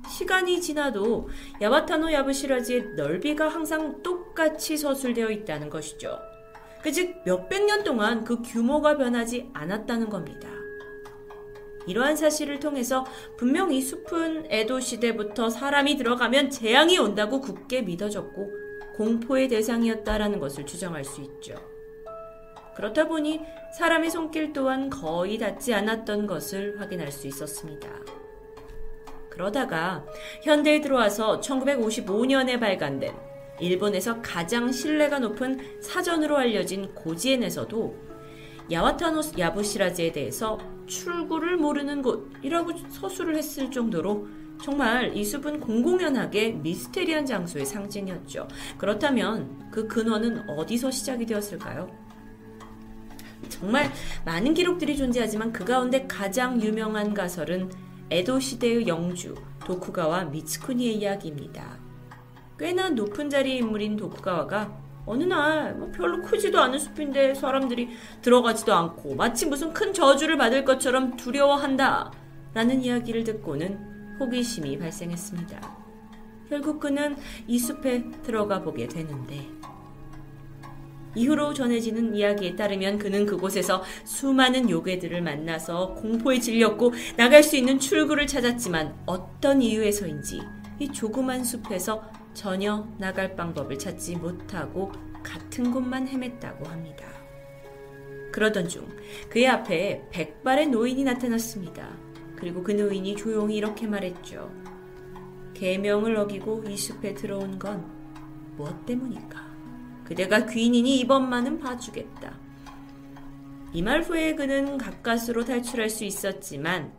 시간이 지나도 야바타노 야부시라지의 넓이가 항상 똑같이 서술되어 있다는 것이죠. 그즉 몇백 년 동안 그 규모가 변하지 않았다는 겁니다. 이러한 사실을 통해서 분명 히 숲은 에도 시대부터 사람이 들어가면 재앙이 온다고 굳게 믿어졌고 공포의 대상이었다라는 것을 추정할 수 있죠. 그렇다 보니 사람의 손길 또한 거의 닿지 않았던 것을 확인할 수 있었습니다. 그러다가 현대에 들어와서 1955년에 발간된 일본에서 가장 신뢰가 높은 사전으로 알려진 고지엔에서도 야와타노 야부시라즈에 대해서 출구를 모르는 곳이라고 서술을 했을 정도로 정말 이 숲은 공공연하게 미스테리한 장소의 상징이었죠. 그렇다면 그 근원은 어디서 시작이 되었을까요? 정말 많은 기록들이 존재하지만 그 가운데 가장 유명한 가설은 에도 시대의 영주 도쿠가와 미츠쿠니의 이야기입니다. 꽤나 높은 자리의 인물인 도쿠가와가 어느 날 뭐 별로 크지도 않은 숲인데 사람들이 들어가지도 않고 마치 무슨 큰 저주를 받을 것처럼 두려워한다 라는 이야기를 듣고는 호기심이 발생했습니다. 결국 그는 이 숲에 들어가 보게 되는데 이후로 전해지는 이야기에 따르면 그는 그곳에서 수많은 요괴들을 만나서 공포에 질렸고 나갈 수 있는 출구를 찾았지만 어떤 이유에서인지 이 조그만 숲에서 전혀 나갈 방법을 찾지 못하고 같은 곳만 헤맸다고 합니다. 그러던 중 그의 앞에 백발의 노인이 나타났습니다. 그리고 그 노인이 조용히 이렇게 말했죠. 계명을 어기고 이 숲에 들어온 건 무엇 때문일까? 그대가 귀인이니 이번만은 봐주겠다. 이 말 후에 그는 가까스로 탈출할 수 있었지만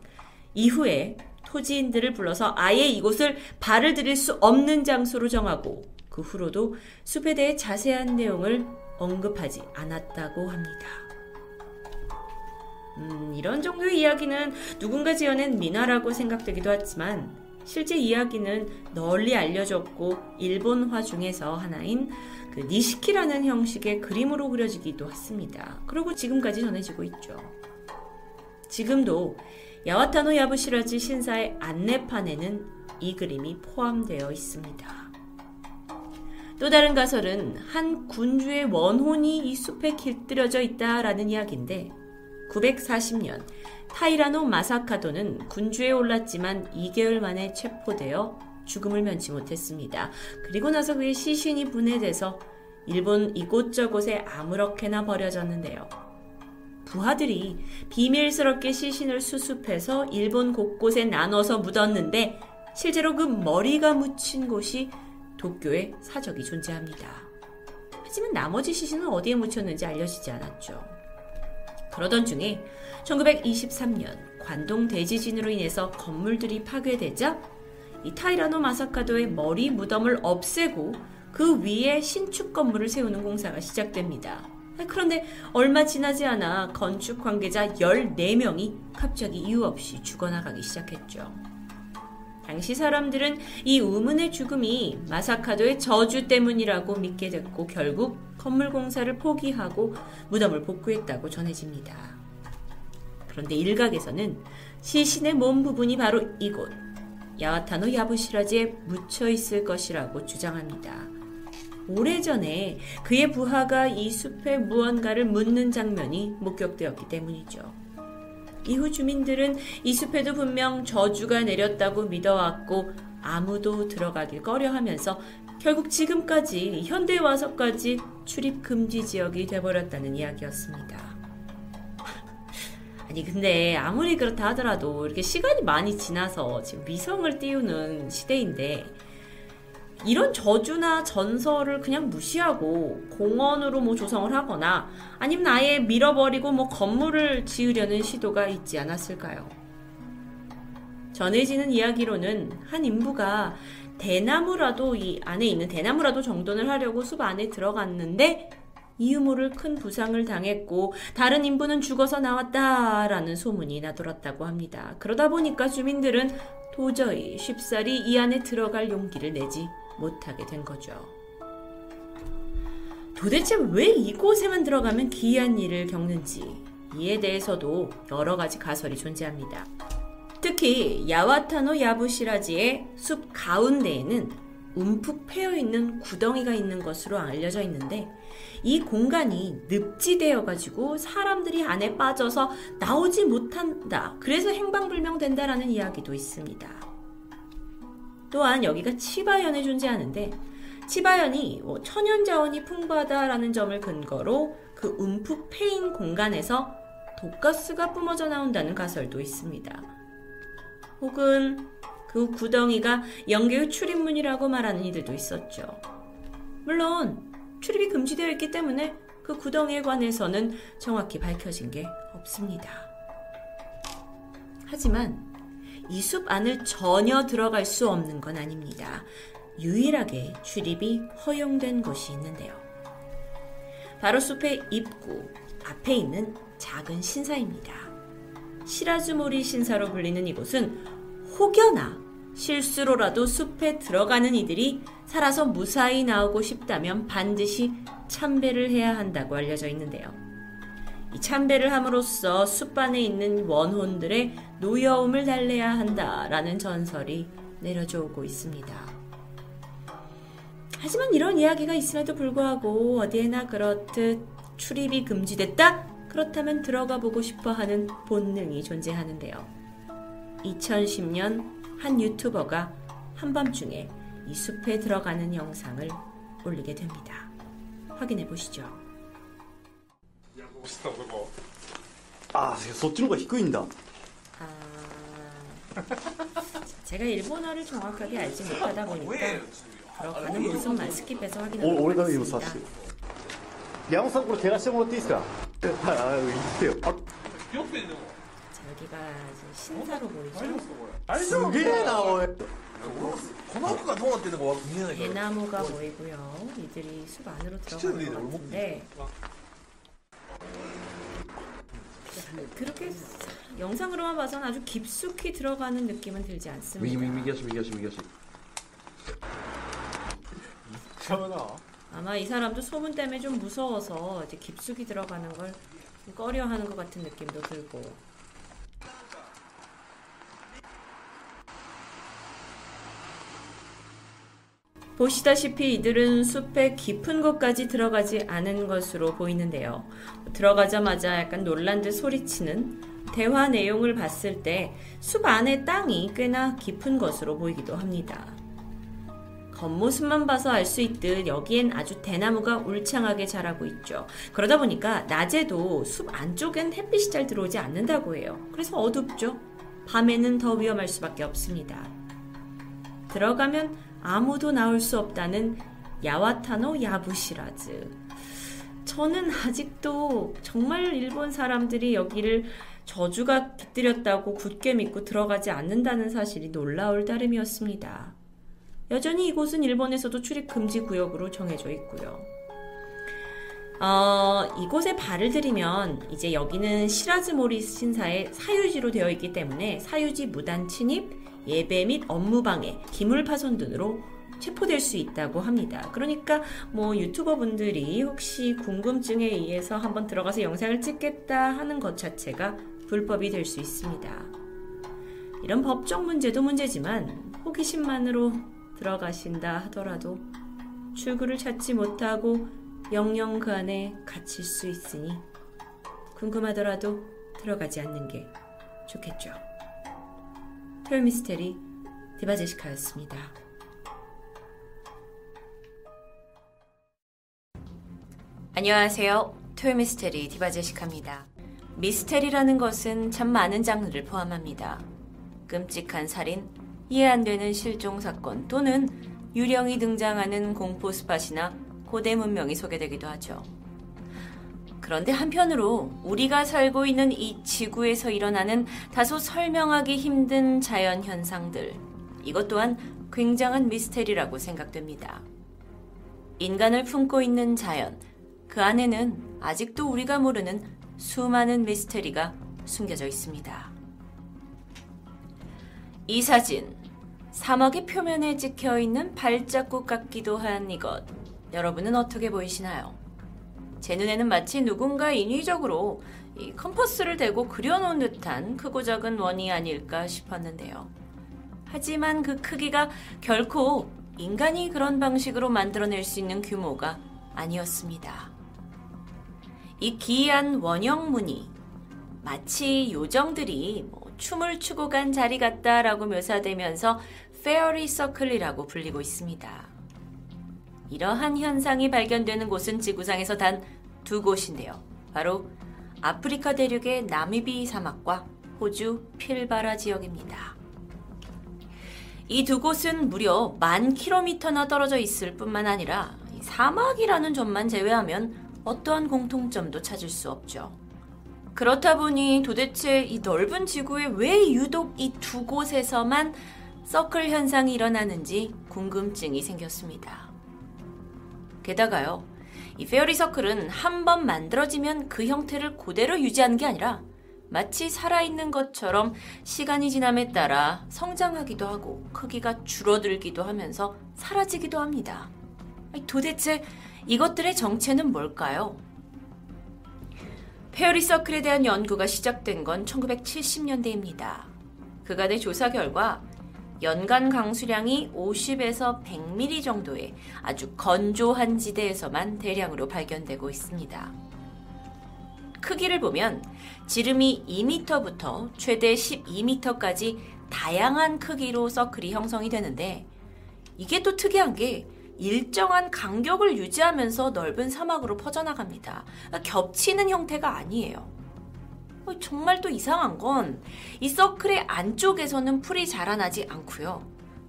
이후에 토지인들을 불러서 아예 이곳을 발을 들일 수 없는 장소로 정하고 그 후로도 숲에 대해 자세한 내용을 언급하지 않았다고 합니다. 음, 이런 정도의 이야기는 누군가 지어낸 민화라고 생각되기도 하지만 실제 이야기는 널리 알려졌고 일본화 중에서 하나인 그 니시키라는 형식의 그림으로 그려지기도 했습니다. 그리고 지금까지 전해지고 있죠. 지금도 야와타노 야부시라지 신사의 안내판에는 이 그림이 포함되어 있습니다. 또 다른 가설은 한 군주의 원혼이 이 숲에 길들여져 있다라는 이야기인데 940년 타이라노 마사카도는 군주에 올랐지만 2개월 만에 체포되어 죽음을 면치 못했습니다. 그리고 나서 그의 시신이 분해돼서 일본 이곳저곳에 아무렇게나 버려졌는데요. 부하들이 비밀스럽게 시신을 수습해서 일본 곳곳에 나눠서 묻었는데 실제로 그 머리가 묻힌 곳이 도쿄에 사적이 존재합니다. 하지만 나머지 시신은 어디에 묻혔는지 알려지지 않았죠. 그러던 중에 1923년 관동 대지진으로 인해서 건물들이 파괴되자 이 타이라노 마사카도의 머리 무덤을 없애고 그 위에 신축 건물을 세우는 공사가 시작됩니다. 그런데 얼마 지나지 않아 건축 관계자 14명이 갑자기 이유 없이 죽어나가기 시작했죠. 당시 사람들은 이 우문의 죽음이 마사카도의 저주 때문이라고 믿게 됐고 결국 건물 공사를 포기하고 무덤을 복구했다고 전해집니다. 그런데 일각에서는 시신의 몸 부분이 바로 이곳 야와타노 야부시라지에 묻혀 있을 것이라고 주장합니다. 오래전에 그의 부하가 이 숲에 무언가를 묻는 장면이 목격되었기 때문이죠. 이후 주민들은 이 숲에도 분명 저주가 내렸다고 믿어왔고 아무도 들어가길 꺼려하면서 결국 지금까지 현대에 와서까지 출입 금지 지역이 돼버렸다는 이야기였습니다. 아니 근데 아무리 그렇다 하더라도 이렇게 시간이 많이 지나서 지금 위성을 띄우는 시대인데 이런 저주나 전설을 그냥 무시하고 공원으로 뭐 조성을 하거나 아니면 아예 밀어버리고 뭐 건물을 지으려는 시도가 있지 않았을까요? 전해지는 이야기로는 한 인부가 대나무라도 이 안에 있는 대나무라도 정돈을 하려고 숲 안에 들어갔는데 이유 모를 큰 부상을 당했고 다른 인부는 죽어서 나왔다라는 소문이 나돌았다고 합니다. 그러다 보니까 주민들은 도저히 쉽사리 이 안에 들어갈 용기를 내지 못하게 된 거죠. 도대체 왜 이곳에만 들어가면 기이한 일을 겪는지 이에 대해서도 여러 가지 가설이 존재합니다. 특히 야와타노 야부시라지의 숲 가운데에는 움푹 패여 있는 구덩이가 있는 것으로 알려져 있는데 이 공간이 늪지되어 가지고 사람들이 안에 빠져서 나오지 못한다. 그래서 행방불명 된다라는 이야기도 있습니다. 또한 여기가 치바현에 존재하는데 치바현이 뭐 천연 자원이 풍부하다라는 점을 근거로 그 움푹 패인 공간에서 독가스가 뿜어져 나온다는 가설도 있습니다. 혹은 그 구덩이가 영계의 출입문이라고 말하는 이들도 있었죠. 물론 출입이 금지되어 있기 때문에 그 구덩이에 관해서는 정확히 밝혀진 게 없습니다. 하지만 이 숲 안을 전혀 들어갈 수 없는 건 아닙니다. 유일하게 출입이 허용된 곳이 있는데요. 바로 숲의 입구 앞에 있는 작은 신사입니다. 시라즈모리 신사로 불리는 이곳은 혹여나 실수로라도 숲에 들어가는 이들이 살아서 무사히 나오고 싶다면 반드시 참배를 해야 한다고 알려져 있는데요. 이 참배를 함으로써 숲 안에 있는 원혼들의 노여움을 달래야 한다라는 전설이 내려져 오고 있습니다. 하지만 이런 이야기가 있음에도 불구하고 어디에나 그렇듯 출입이 금지됐다? 그렇다면 들어가 보고 싶어 하는 본능이 존재하는데요. 2010년 한 유튜버가 한밤중에 이 숲에 들어가는 영상을 올리게 됩니다. 확인해 보시죠. あそっちの方が低いんだ 아, 제가 일본어를 정확하게 알지 못하다 보니까 들어가는 모습만 스킵해서 확인하고 お俺が今 있습니다. 指してる山本さんこれ照らしてもらっていいですかはいあ言ってよあ 자, 여기가 신사로 보이죠? 알죠? 그게 나와요. 고등학교가 동화 때는 와 대나무가 보이고요. 이들이 숲 안으로 들어가는데. 그렇게 영상으로만 봐선 아주 깊숙이 들어가는 느낌은 들지 않습니다. 위기 위기 위기 위기 위기였어. 아마 이 사람도 소문 때문에 좀 무서워서 이제 깊숙이 들어가는 걸 꺼려하는 것 같은 느낌도 들고. 보시다시피 이들은 숲의 깊은 곳까지 들어가지 않은 것으로 보이는데요. 들어가자마자 약간 놀란 듯 소리치는 대화 내용을 봤을 때 숲 안의 땅이 꽤나 깊은 것으로 보이기도 합니다. 겉모습만 봐서 알 수 있듯 여기엔 아주 대나무가 울창하게 자라고 있죠. 그러다 보니까 낮에도 숲 안쪽엔 햇빛이 잘 들어오지 않는다고 해요. 그래서 어둡죠. 밤에는 더 위험할 수밖에 없습니다. 들어가면 아무도 나올 수 없다는 야와타노 야부시라즈. 저는 아직도 정말 일본 사람들이 여기를 저주가 깃들였다고 굳게 믿고 들어가지 않는다는 사실이 놀라울 따름이었습니다. 여전히 이곳은 일본에서도 출입 금지 구역으로 정해져 있고요. 어, 이곳에 발을 들이면 이제 여기는 시라즈모리 신사의 사유지로 되어 있기 때문에 사유지 무단 침입, 예배 및 업무 방해, 기물 파손 등으로 체포될 수 있다고 합니다. 그러니까 뭐 유튜버 분들이 혹시 궁금증에 의해서 한번 들어가서 영상을 찍겠다 하는 것 자체가 불법이 될 수 있습니다. 이런 법적 문제도 문제지만 호기심만으로 들어가신다 하더라도 출구를 찾지 못하고 영영 그 안에 갇힐 수 있으니 궁금하더라도 들어가지 않는 게 좋겠죠. 토요미스테리 디바제시카였습니다. 안녕하세요. 토요미스테리 디바제시카입니다. 미스테리라는 것은 참 많은 장르를 포함합니다. 끔찍한 살인, 이해 안 되는 실종 사건 또는 유령이 등장하는 공포 스팟이나 고대 문명이 소개되기도 하죠. 그런데 한편으로 우리가 살고 있는 이 지구에서 일어나는 다소 설명하기 힘든 자연 현상들, 이것 또한 굉장한 미스테리라고 생각됩니다. 인간을 품고 있는 자연, 그 안에는 아직도 우리가 모르는 수많은 미스테리가 숨겨져 있습니다. 이 사진, 사막의 표면에 찍혀 있는 발자국 같기도 한 이것, 여러분은 어떻게 보이시나요? 제 눈에는 마치 누군가 인위적으로 이 컴퍼스를 대고 그려놓은 듯한 크고 작은 원이 아닐까 싶었는데요. 하지만 그 크기가 결코 인간이 그런 방식으로 만들어낼 수 있는 규모가 아니었습니다. 이 기이한 원형 무늬, 마치 요정들이 뭐 춤을 추고 간 자리 같다라고 묘사되면서 fairy circle이라고 불리고 있습니다. 이러한 현상이 발견되는 곳은 지구상에서 단 두 곳인데요. 바로 아프리카 대륙의 나미비 사막과 호주 필바라 지역입니다. 이 두 곳은 무려 만 킬로미터나 떨어져 있을 뿐만 아니라 사막이라는 점만 제외하면 어떠한 공통점도 찾을 수 없죠. 그렇다 보니 도대체 이 넓은 지구에 왜 유독 이 두 곳에서만 서클 현상이 일어나는지 궁금증이 생겼습니다. 게다가요, 이 페어리 서클은 한 번 만들어지면 그 형태를 그대로 유지하는 게 아니라 마치 살아있는 것처럼 시간이 지남에 따라 성장하기도 하고 크기가 줄어들기도 하면서 사라지기도 합니다. 도대체 이것들의 정체는 뭘까요? 페어리 서클에 대한 연구가 시작된 건 1970년대입니다. 그간의 조사 결과 연간 강수량이 50에서 100mm 정도의 아주 건조한 지대에서만 대량으로 발견되고 있습니다. 크기를 보면 지름이 2m부터 최대 12m까지 다양한 크기로 서클이 형성이 되는데 이게 또 특이한 게 일정한 간격을 유지하면서 넓은 사막으로 퍼져나갑니다. 겹치는 형태가 아니에요. 어, 정말 또 이상한 건 이 서클의 안쪽에서는 풀이 자라나지 않고요.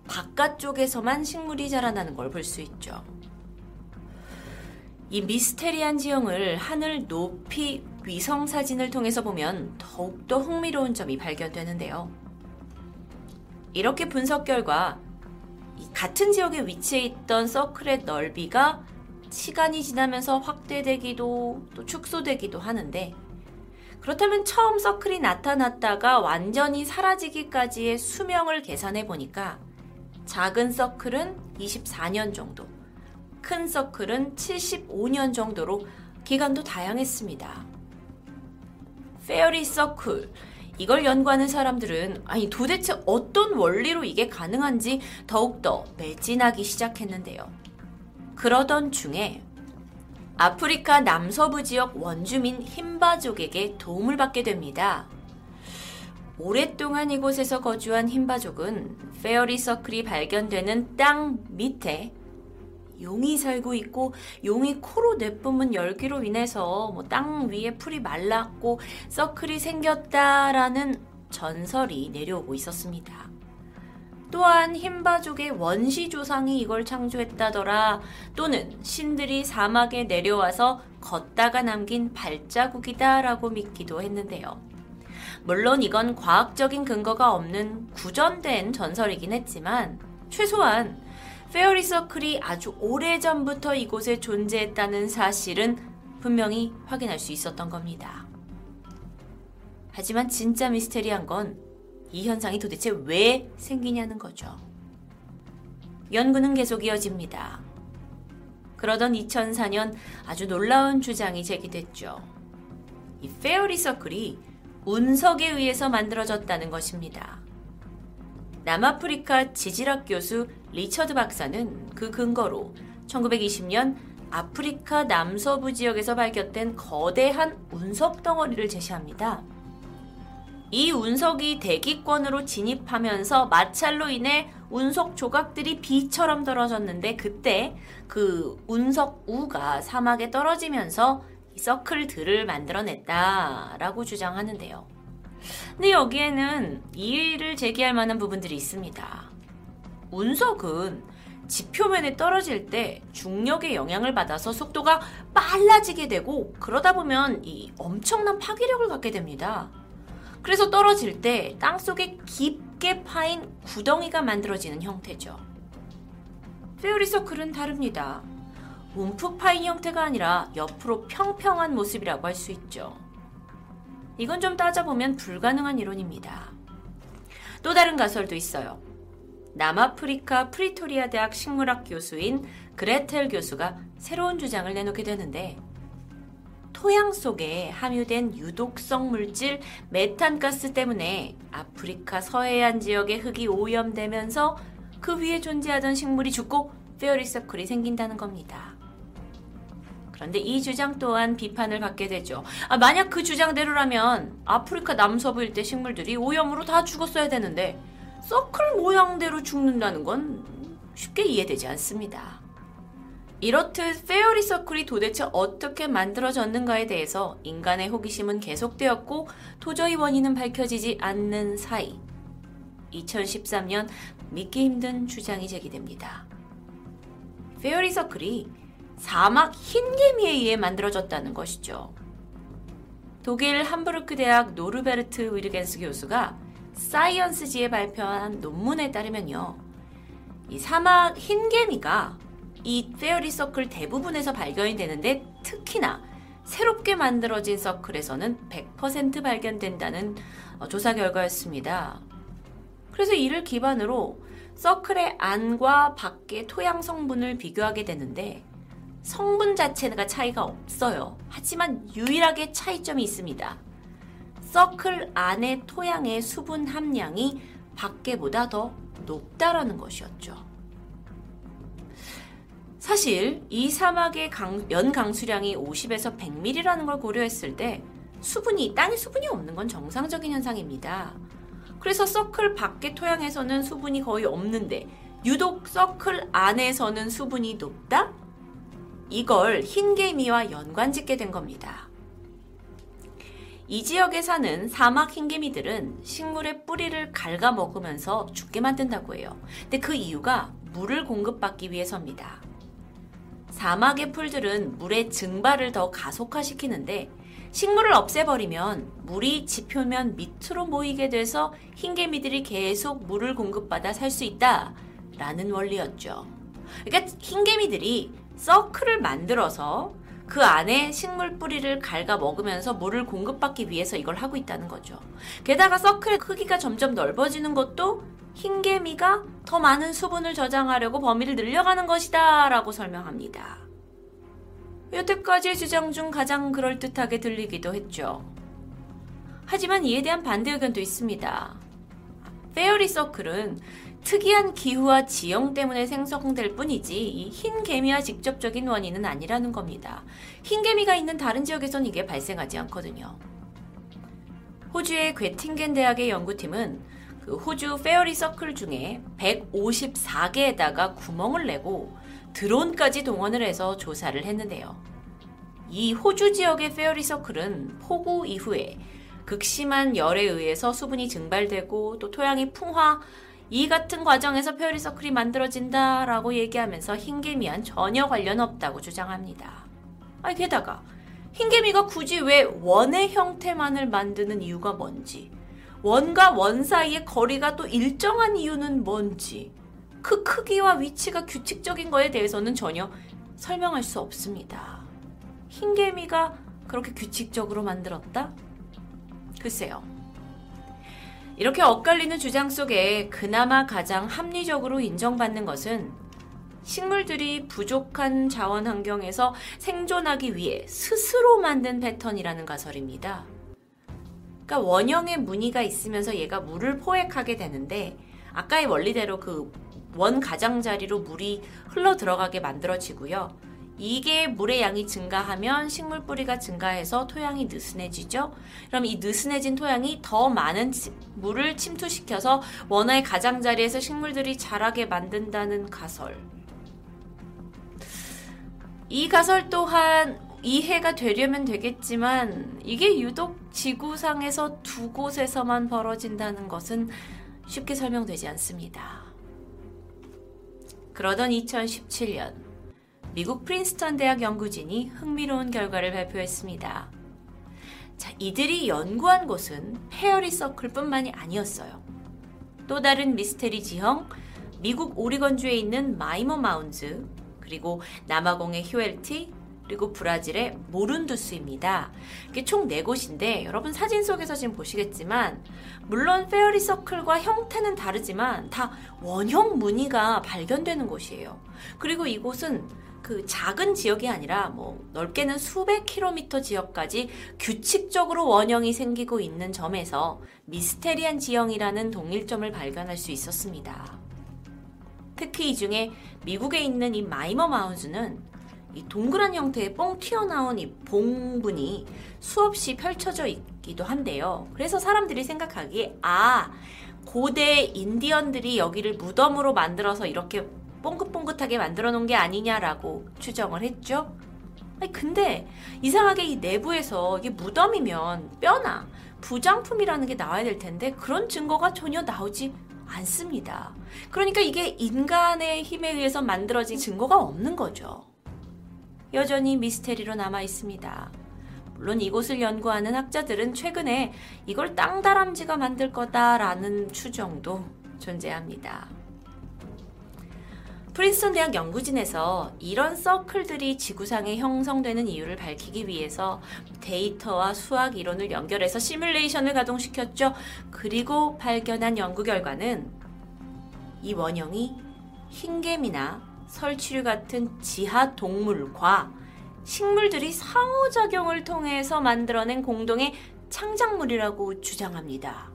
바깥쪽에서만 식물이 자라나는 걸 볼 수 있죠. 이 미스테리한 지형을 하늘 높이 위성 사진을 통해서 보면 더욱더 흥미로운 점이 발견되는데요. 이렇게 분석 결과 같은 지역에 위치해 있던 서클의 넓이가 시간이 지나면서 확대되기도 또 축소되기도 하는데 그렇다면 처음 서클이 나타났다가 완전히 사라지기까지의 수명을 계산해 보니까 작은 서클은 24년 정도, 큰 서클은 75년 정도로 기간도 다양했습니다. 페어리 서클, 이걸 연구하는 사람들은 아니 도대체 어떤 원리로 이게 가능한지 더욱더 매진하기 시작했는데요. 그러던 중에 아프리카 남서부 지역 원주민 흰바족에게 도움을 받게 됩니다. 오랫동안 이곳에서 거주한 흰바족은 페어리 서클이 발견되는 땅 밑에 용이 살고 있고 용이 코로 내뿜은 열기로 인해서 뭐 땅 위에 풀이 말랐고 서클이 생겼다라는 전설이 내려오고 있었습니다. 또한 흰바족의 원시 조상이 이걸 창조했다더라 또는 신들이 사막에 내려와서 걷다가 남긴 발자국이다라고 믿기도 했는데요. 물론 이건 과학적인 근거가 없는 구전된 전설이긴 했지만 최소한 페어리 서클이 아주 오래전부터 이곳에 존재했다는 사실은 분명히 확인할 수 있었던 겁니다. 하지만 진짜 미스테리한 건 이 현상이 도대체 왜 생기냐는 거죠. 연구는 계속 이어집니다. 그러던 2004년 아주 놀라운 주장이 제기됐죠. 이 페어리 서클이 운석에 의해서 만들어졌다는 것입니다. 남아프리카 지질학 교수 리처드 박사는 그 근거로 1920년 아프리카 남서부 지역에서 발견된 거대한 운석 덩어리를 제시합니다. 이 운석이 대기권으로 진입하면서 마찰로 인해 운석 조각들이 비처럼 떨어졌는데 그때 그 운석 우가 사막에 떨어지면서 서클들을 만들어냈다라고 주장하는데요. 근데 여기에는 이의를 제기할 만한 부분들이 있습니다. 운석은 지표면에 떨어질 때 중력의 영향을 받아서 속도가 빨라지게 되고 그러다 보면 이 엄청난 파괴력을 갖게 됩니다. 그래서 떨어질 때 땅속에 깊게 파인 구덩이가 만들어지는 형태죠. fairy circle은 다릅니다. 움푹 파인 형태가 아니라 옆으로 평평한 모습이라고 할 수 있죠. 이건 좀 따져보면 불가능한 이론입니다. 또 다른 가설도 있어요. 남아프리카 프리토리아 대학 식물학 교수인 그레텔 교수가 새로운 주장을 내놓게 되는데 토양 속에 함유된 유독성 물질 메탄가스 때문에 아프리카 서해안 지역의 흙이 오염되면서 그 위에 존재하던 식물이 죽고 페어리서클이 생긴다는 겁니다. 그런데 이 주장 또한 비판을 받게 되죠. 아, 만약 그 주장대로라면 아프리카 남서부 일대 식물들이 오염으로 다 죽었어야 되는데 서클 모양대로 죽는다는 건 쉽게 이해되지 않습니다. 이렇듯 페어리 서클이 도대체 어떻게 만들어졌는가에 대해서 인간의 호기심은 계속되었고 도저히 원인은 밝혀지지 않는 사이 2013년 믿기 힘든 주장이 제기됩니다. fairy circle이 사막 흰개미에 의해 만들어졌다는 것이죠. 독일 함부르크 대학 노르베르트 위르겐스 교수가 Science지에 발표한 논문에 따르면요. 이 사막 흰개미가 이 fairy circle 대부분에서 발견이 되는데 특히나 새롭게 만들어진 서클에서는 100% 발견된다는 어, 조사 결과였습니다. 그래서 이를 기반으로 서클의 안과 밖의 토양 성분을 비교하게 되는데 성분 자체가 차이가 없어요. 하지만 유일하게 차이점이 있습니다. 서클 안의 토양의 수분 함량이 밖에보다 더 높다라는 것이었죠. 사실 이 사막의 강, 연 강수량이 50에서 100ml라는 걸 고려했을 때 수분이 땅에 수분이 없는 건 정상적인 현상입니다. 그래서 서클 밖의 토양에서는 수분이 거의 없는데 유독 서클 안에서는 수분이 높다? 이걸 흰개미와 연관 짓게 된 겁니다. 이 지역에 사는 사막 흰개미들은 식물의 뿌리를 갉아 먹으면서 죽게 만든다고 해요. 근데 그 이유가 물을 공급받기 위해서입니다. 사막의 풀들은 물의 증발을 더 가속화시키는데 식물을 없애버리면 물이 지표면 밑으로 모이게 돼서 흰개미들이 계속 물을 공급받아 살 수 있다 라는 원리였죠. 그러니까 흰개미들이 서클을 만들어서 그 안에 식물 뿌리를 갉아 먹으면서 물을 공급받기 위해서 이걸 하고 있다는 거죠. 게다가 서클의 크기가 점점 넓어지는 것도 흰개미가 더 많은 수분을 저장하려고 범위를 늘려가는 것이다 라고 설명합니다. 여태까지의 주장 중 가장 그럴듯하게 들리기도 했죠. 하지만 이에 대한 반대 의견도 있습니다. 페어리 서클은 특이한 기후와 지형 때문에 생성될 뿐이지 이흰 개미와 직접적인 원인은 아니라는 겁니다. 흰 개미가 있는 다른 지역에선 이게 발생하지 않거든요. 호주의 괴팅겐 대학의 연구팀은 그 호주 페어리 서클 중에 154개에다가 구멍을 내고 드론까지 동원을 해서 조사를 했는데요. 이 호주 지역의 fairy circle은 폭우 이후에 극심한 열에 의해서 수분이 증발되고 또 토양이 풍화 이 같은 과정에서 fairy circle이 만들어진다라고 얘기하면서 흰개미와는 전혀 관련 없다고 주장합니다. 아니 게다가 흰개미가 굳이 왜 원의 형태만을 만드는 이유가 뭔지 원과 원 사이의 거리가 또 일정한 이유는 뭔지 그 크기와 위치가 규칙적인 거에 대해서는 전혀 설명할 수 없습니다. 흰개미가 그렇게 규칙적으로 만들었다? 글쎄요. 이렇게 엇갈리는 주장 속에 그나마 가장 합리적으로 인정받는 것은 식물들이 부족한 자원 환경에서 생존하기 위해 스스로 만든 패턴이라는 가설입니다. 그러니까 원형의 무늬가 있으면서 얘가 물을 포획하게 되는데 아까의 원리대로 그 원 가장자리로 물이 흘러 들어가게 만들어지고요. 이게 물의 양이 증가하면 식물 뿌리가 증가해서 토양이 느슨해지죠. 그럼 이 느슨해진 토양이 더 많은 물을 침투시켜서 원화의 가장자리에서 식물들이 자라게 만든다는 가설. 이 가설 또한 이해가 되려면 되겠지만 이게 유독 지구상에서 두 곳에서만 벌어진다는 것은 쉽게 설명되지 않습니다. 그러던 2017년 미국 프린스턴 대학 연구진이 흥미로운 결과를 발표했습니다. 자, 이들이 연구한 곳은 fairy circle뿐만이 아니었어요. 또 다른 미스테리 지형, 미국 오리건주에 있는 Mima Mounds, 그리고 남아공의 휴엘티, 그리고 브라질의 모룬두스입니다. 이게 총 4곳인데 여러분 사진 속에서 지금 보시겠지만 물론 fairy circle과 형태는 다르지만 다 원형 무늬가 발견되는 곳이에요. 그리고 이곳은 그 작은 지역이 아니라 뭐 넓게는 수백 킬로미터 지역까지 규칙적으로 원형이 생기고 있는 점에서 미스테리한 지형이라는 동일점을 발견할 수 있었습니다. 특히 이 중에 미국에 있는 이 Mima Mounds는 이 동그란 형태의 뻥 튀어나온 이 봉분이 수없이 펼쳐져 있기도 한데요. 그래서 사람들이 생각하기에 아 고대 인디언들이 여기를 무덤으로 만들어서 이렇게 뽕긋뽕긋하게 만들어 놓은 게 아니냐라고 추정을 했죠. 아니 근데 이상하게 이 내부에서 이게 무덤이면 뼈나 부장품이라는 게 나와야 될 텐데 그런 증거가 전혀 나오지 않습니다. 그러니까 이게 인간의 힘에 의해서 만들어진 증거가 없는 거죠. 여전히 미스테리로 남아 있습니다. 물론 이곳을 연구하는 학자들은 최근에 이걸 땅다람쥐가 만들 거다라는 추정도 존재합니다. 프린스턴 대학 연구진에서 이런 서클들이 지구상에 형성되는 이유를 밝히기 위해서 데이터와 수학 이론을 연결해서 시뮬레이션을 가동시켰죠. 그리고 발견한 연구 결과는 이 원형이 흰개미나 설치류 같은 지하 동물과 식물들이 상호작용을 통해서 만들어낸 공동의 창작물이라고 주장합니다.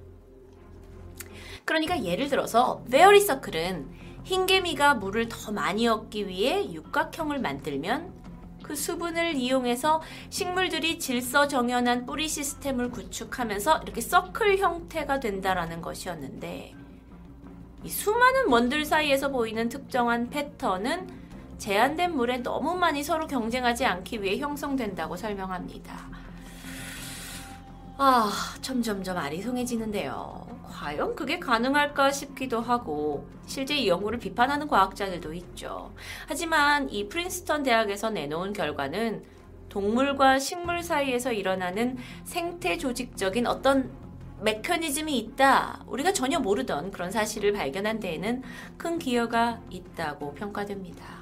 그러니까 예를 들어서 베어리 서클은 흰개미가 물을 더 많이 얻기 위해 육각형을 만들면 그 수분을 이용해서 식물들이 질서 정연한 뿌리 시스템을 구축하면서 이렇게 서클 형태가 된다라는 것이었는데 이 수많은 원들 사이에서 보이는 특정한 패턴은 제한된 물에 너무 많이 서로 경쟁하지 않기 위해 형성된다고 설명합니다. 아, 점점점 아리송해지는데요. 과연 그게 가능할까 싶기도 하고, 실제 이 연구를 비판하는 과학자들도 있죠. 하지만 이 프린스턴 대학에서 내놓은 결과는 동물과 식물 사이에서 일어나는 생태 조직적인 어떤 메커니즘이 있다. 우리가 전혀 모르던 그런 사실을 발견한 데에는 큰 기여가 있다고 평가됩니다.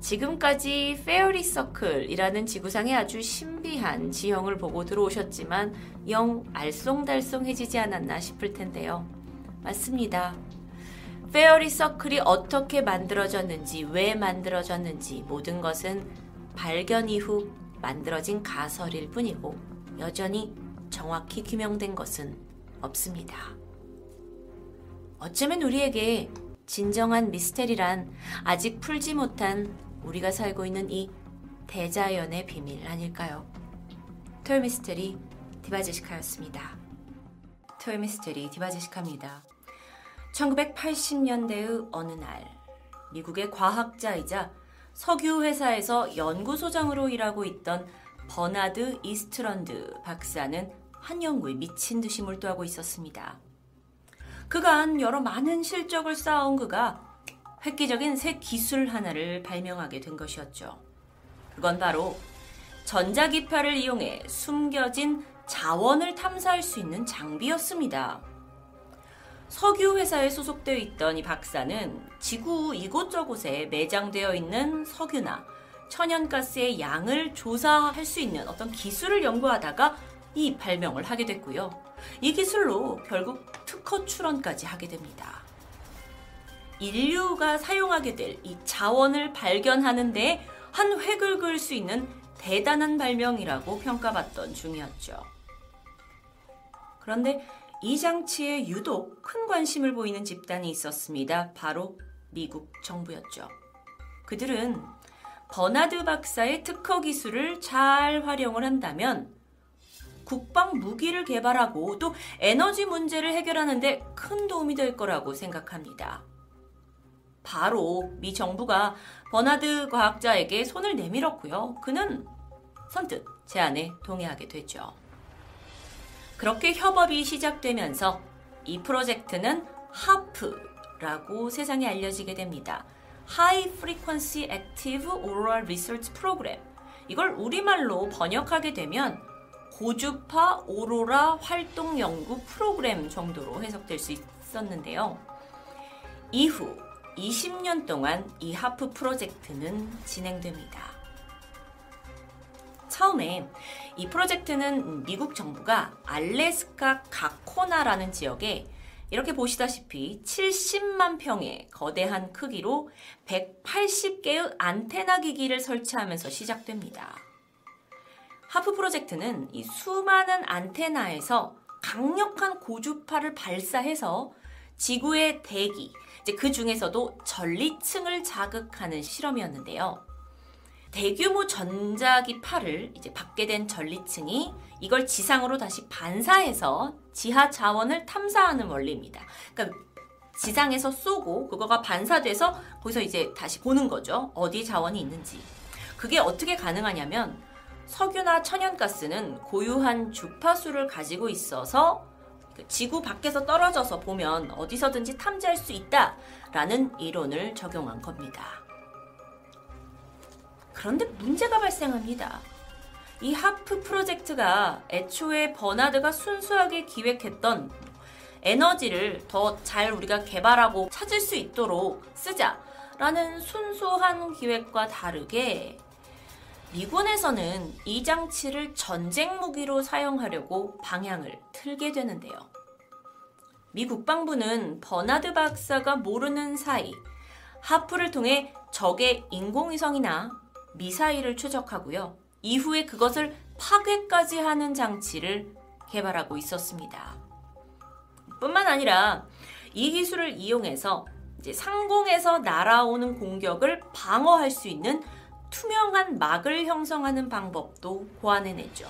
지금까지 페어리 서클이라는 지구상의 아주 신비한 지형을 보고 들어오셨지만 영 알쏭달쏭해지지 않았나 싶을 텐데요. 맞습니다. 페어리 서클이 어떻게 만들어졌는지, 왜 만들어졌는지 모든 것은 발견 이후 만들어진 가설일 뿐이고 여전히 정확히 규명된 것은 없습니다. 어쩌면 우리에게 진정한 미스테리란 아직 풀지 못한 우리가 살고 있는 이 대자연의 비밀 아닐까요? 토요미스테리 디바제시카였습니다. 토요미스테리 디바제시카입니다. 1980년대의 어느 날 미국의 과학자이자 석유 회사에서 연구소장으로 일하고 있던 버나드 이스트런드 박사는 한 연구에 미친 듯이 몰두하고 있었습니다. 그간 여러 많은 실적을 쌓아온 그가 획기적인 새 기술 하나를 발명하게 된 것이었죠. 그건 바로 전자기파를 이용해 숨겨진 자원을 탐사할 수 있는 장비였습니다. 석유 회사에 소속되어 있던 이 박사는 지구 이곳저곳에 매장되어 있는 석유나 천연가스의 양을 조사할 수 있는 어떤 기술을 연구하다가 이 발명을 하게 됐고요. 이 기술로 결국 특허 출원까지 하게 됩니다. 인류가 사용하게 될 이 자원을 발견하는데 한 획을 그을 수 있는 대단한 발명이라고 평가받던 중이었죠. 그런데 이 장치에 유독 큰 관심을 보이는 집단이 있었습니다. 바로 미국 정부였죠. 그들은 버나드 박사의 특허 기술을 잘 활용을 한다면 국방 무기를 개발하고 또 에너지 문제를 해결하는데 큰 도움이 될 거라고 생각합니다. 바로 미 정부가 버나드 과학자에게 손을 내밀었고요. 그는 선뜻 제안에 동의하게 되죠. 그렇게 협업이 시작되면서 이 프로젝트는 하프라고 세상에 알려지게 됩니다. High Frequency Active Oral Research Program. 이걸 우리말로 번역하게 되면 고주파 오로라 활동 연구 프로그램 정도로 해석될 수 있었는데요. 이후 20년 동안 이 하프 프로젝트는 진행됩니다. 처음에 이 프로젝트는 미국 정부가 알래스카 가코나라는 지역에 이렇게 보시다시피 70만 평의 거대한 크기로 180개의 안테나 기기를 설치하면서 시작됩니다. 하프 프로젝트는 이 수많은 안테나에서 강력한 고주파를 발사해서 지구의 대기, 이제 그 중에서도 전리층을 자극하는 실험이었는데요. 대규모 전자기파를 이제 받게 된 전리층이 이걸 지상으로 다시 반사해서 지하 자원을 탐사하는 원리입니다. 그러니까 지상에서 쏘고 그거가 반사돼서 거기서 이제 다시 보는 거죠. 어디 자원이 있는지. 그게 어떻게 가능하냐면 석유나 천연가스는 고유한 주파수를 가지고 있어서 그 지구 밖에서 떨어져서 보면 어디서든지 탐지할 수 있다라는 이론을 적용한 겁니다. 그런데 문제가 발생합니다. 이 하프 프로젝트가 애초에 버나드가 순수하게 기획했던 에너지를 더 잘 우리가 개발하고 찾을 수 있도록 쓰자라는 순수한 기획과 다르게 미군에서는 이 장치를 전쟁 무기로 사용하려고 방향을 틀게 되는데요. 미 국방부는 버나드 박사가 모르는 사이 하프를 통해 적의 인공위성이나 미사일을 추적하고요. 이후에 그것을 파괴까지 하는 장치를 개발하고 있었습니다. 뿐만 아니라 이 기술을 이용해서 상공에서 날아오는 공격을 방어할 수 있는 투명한 막을 형성하는 방법도 고안해냈죠.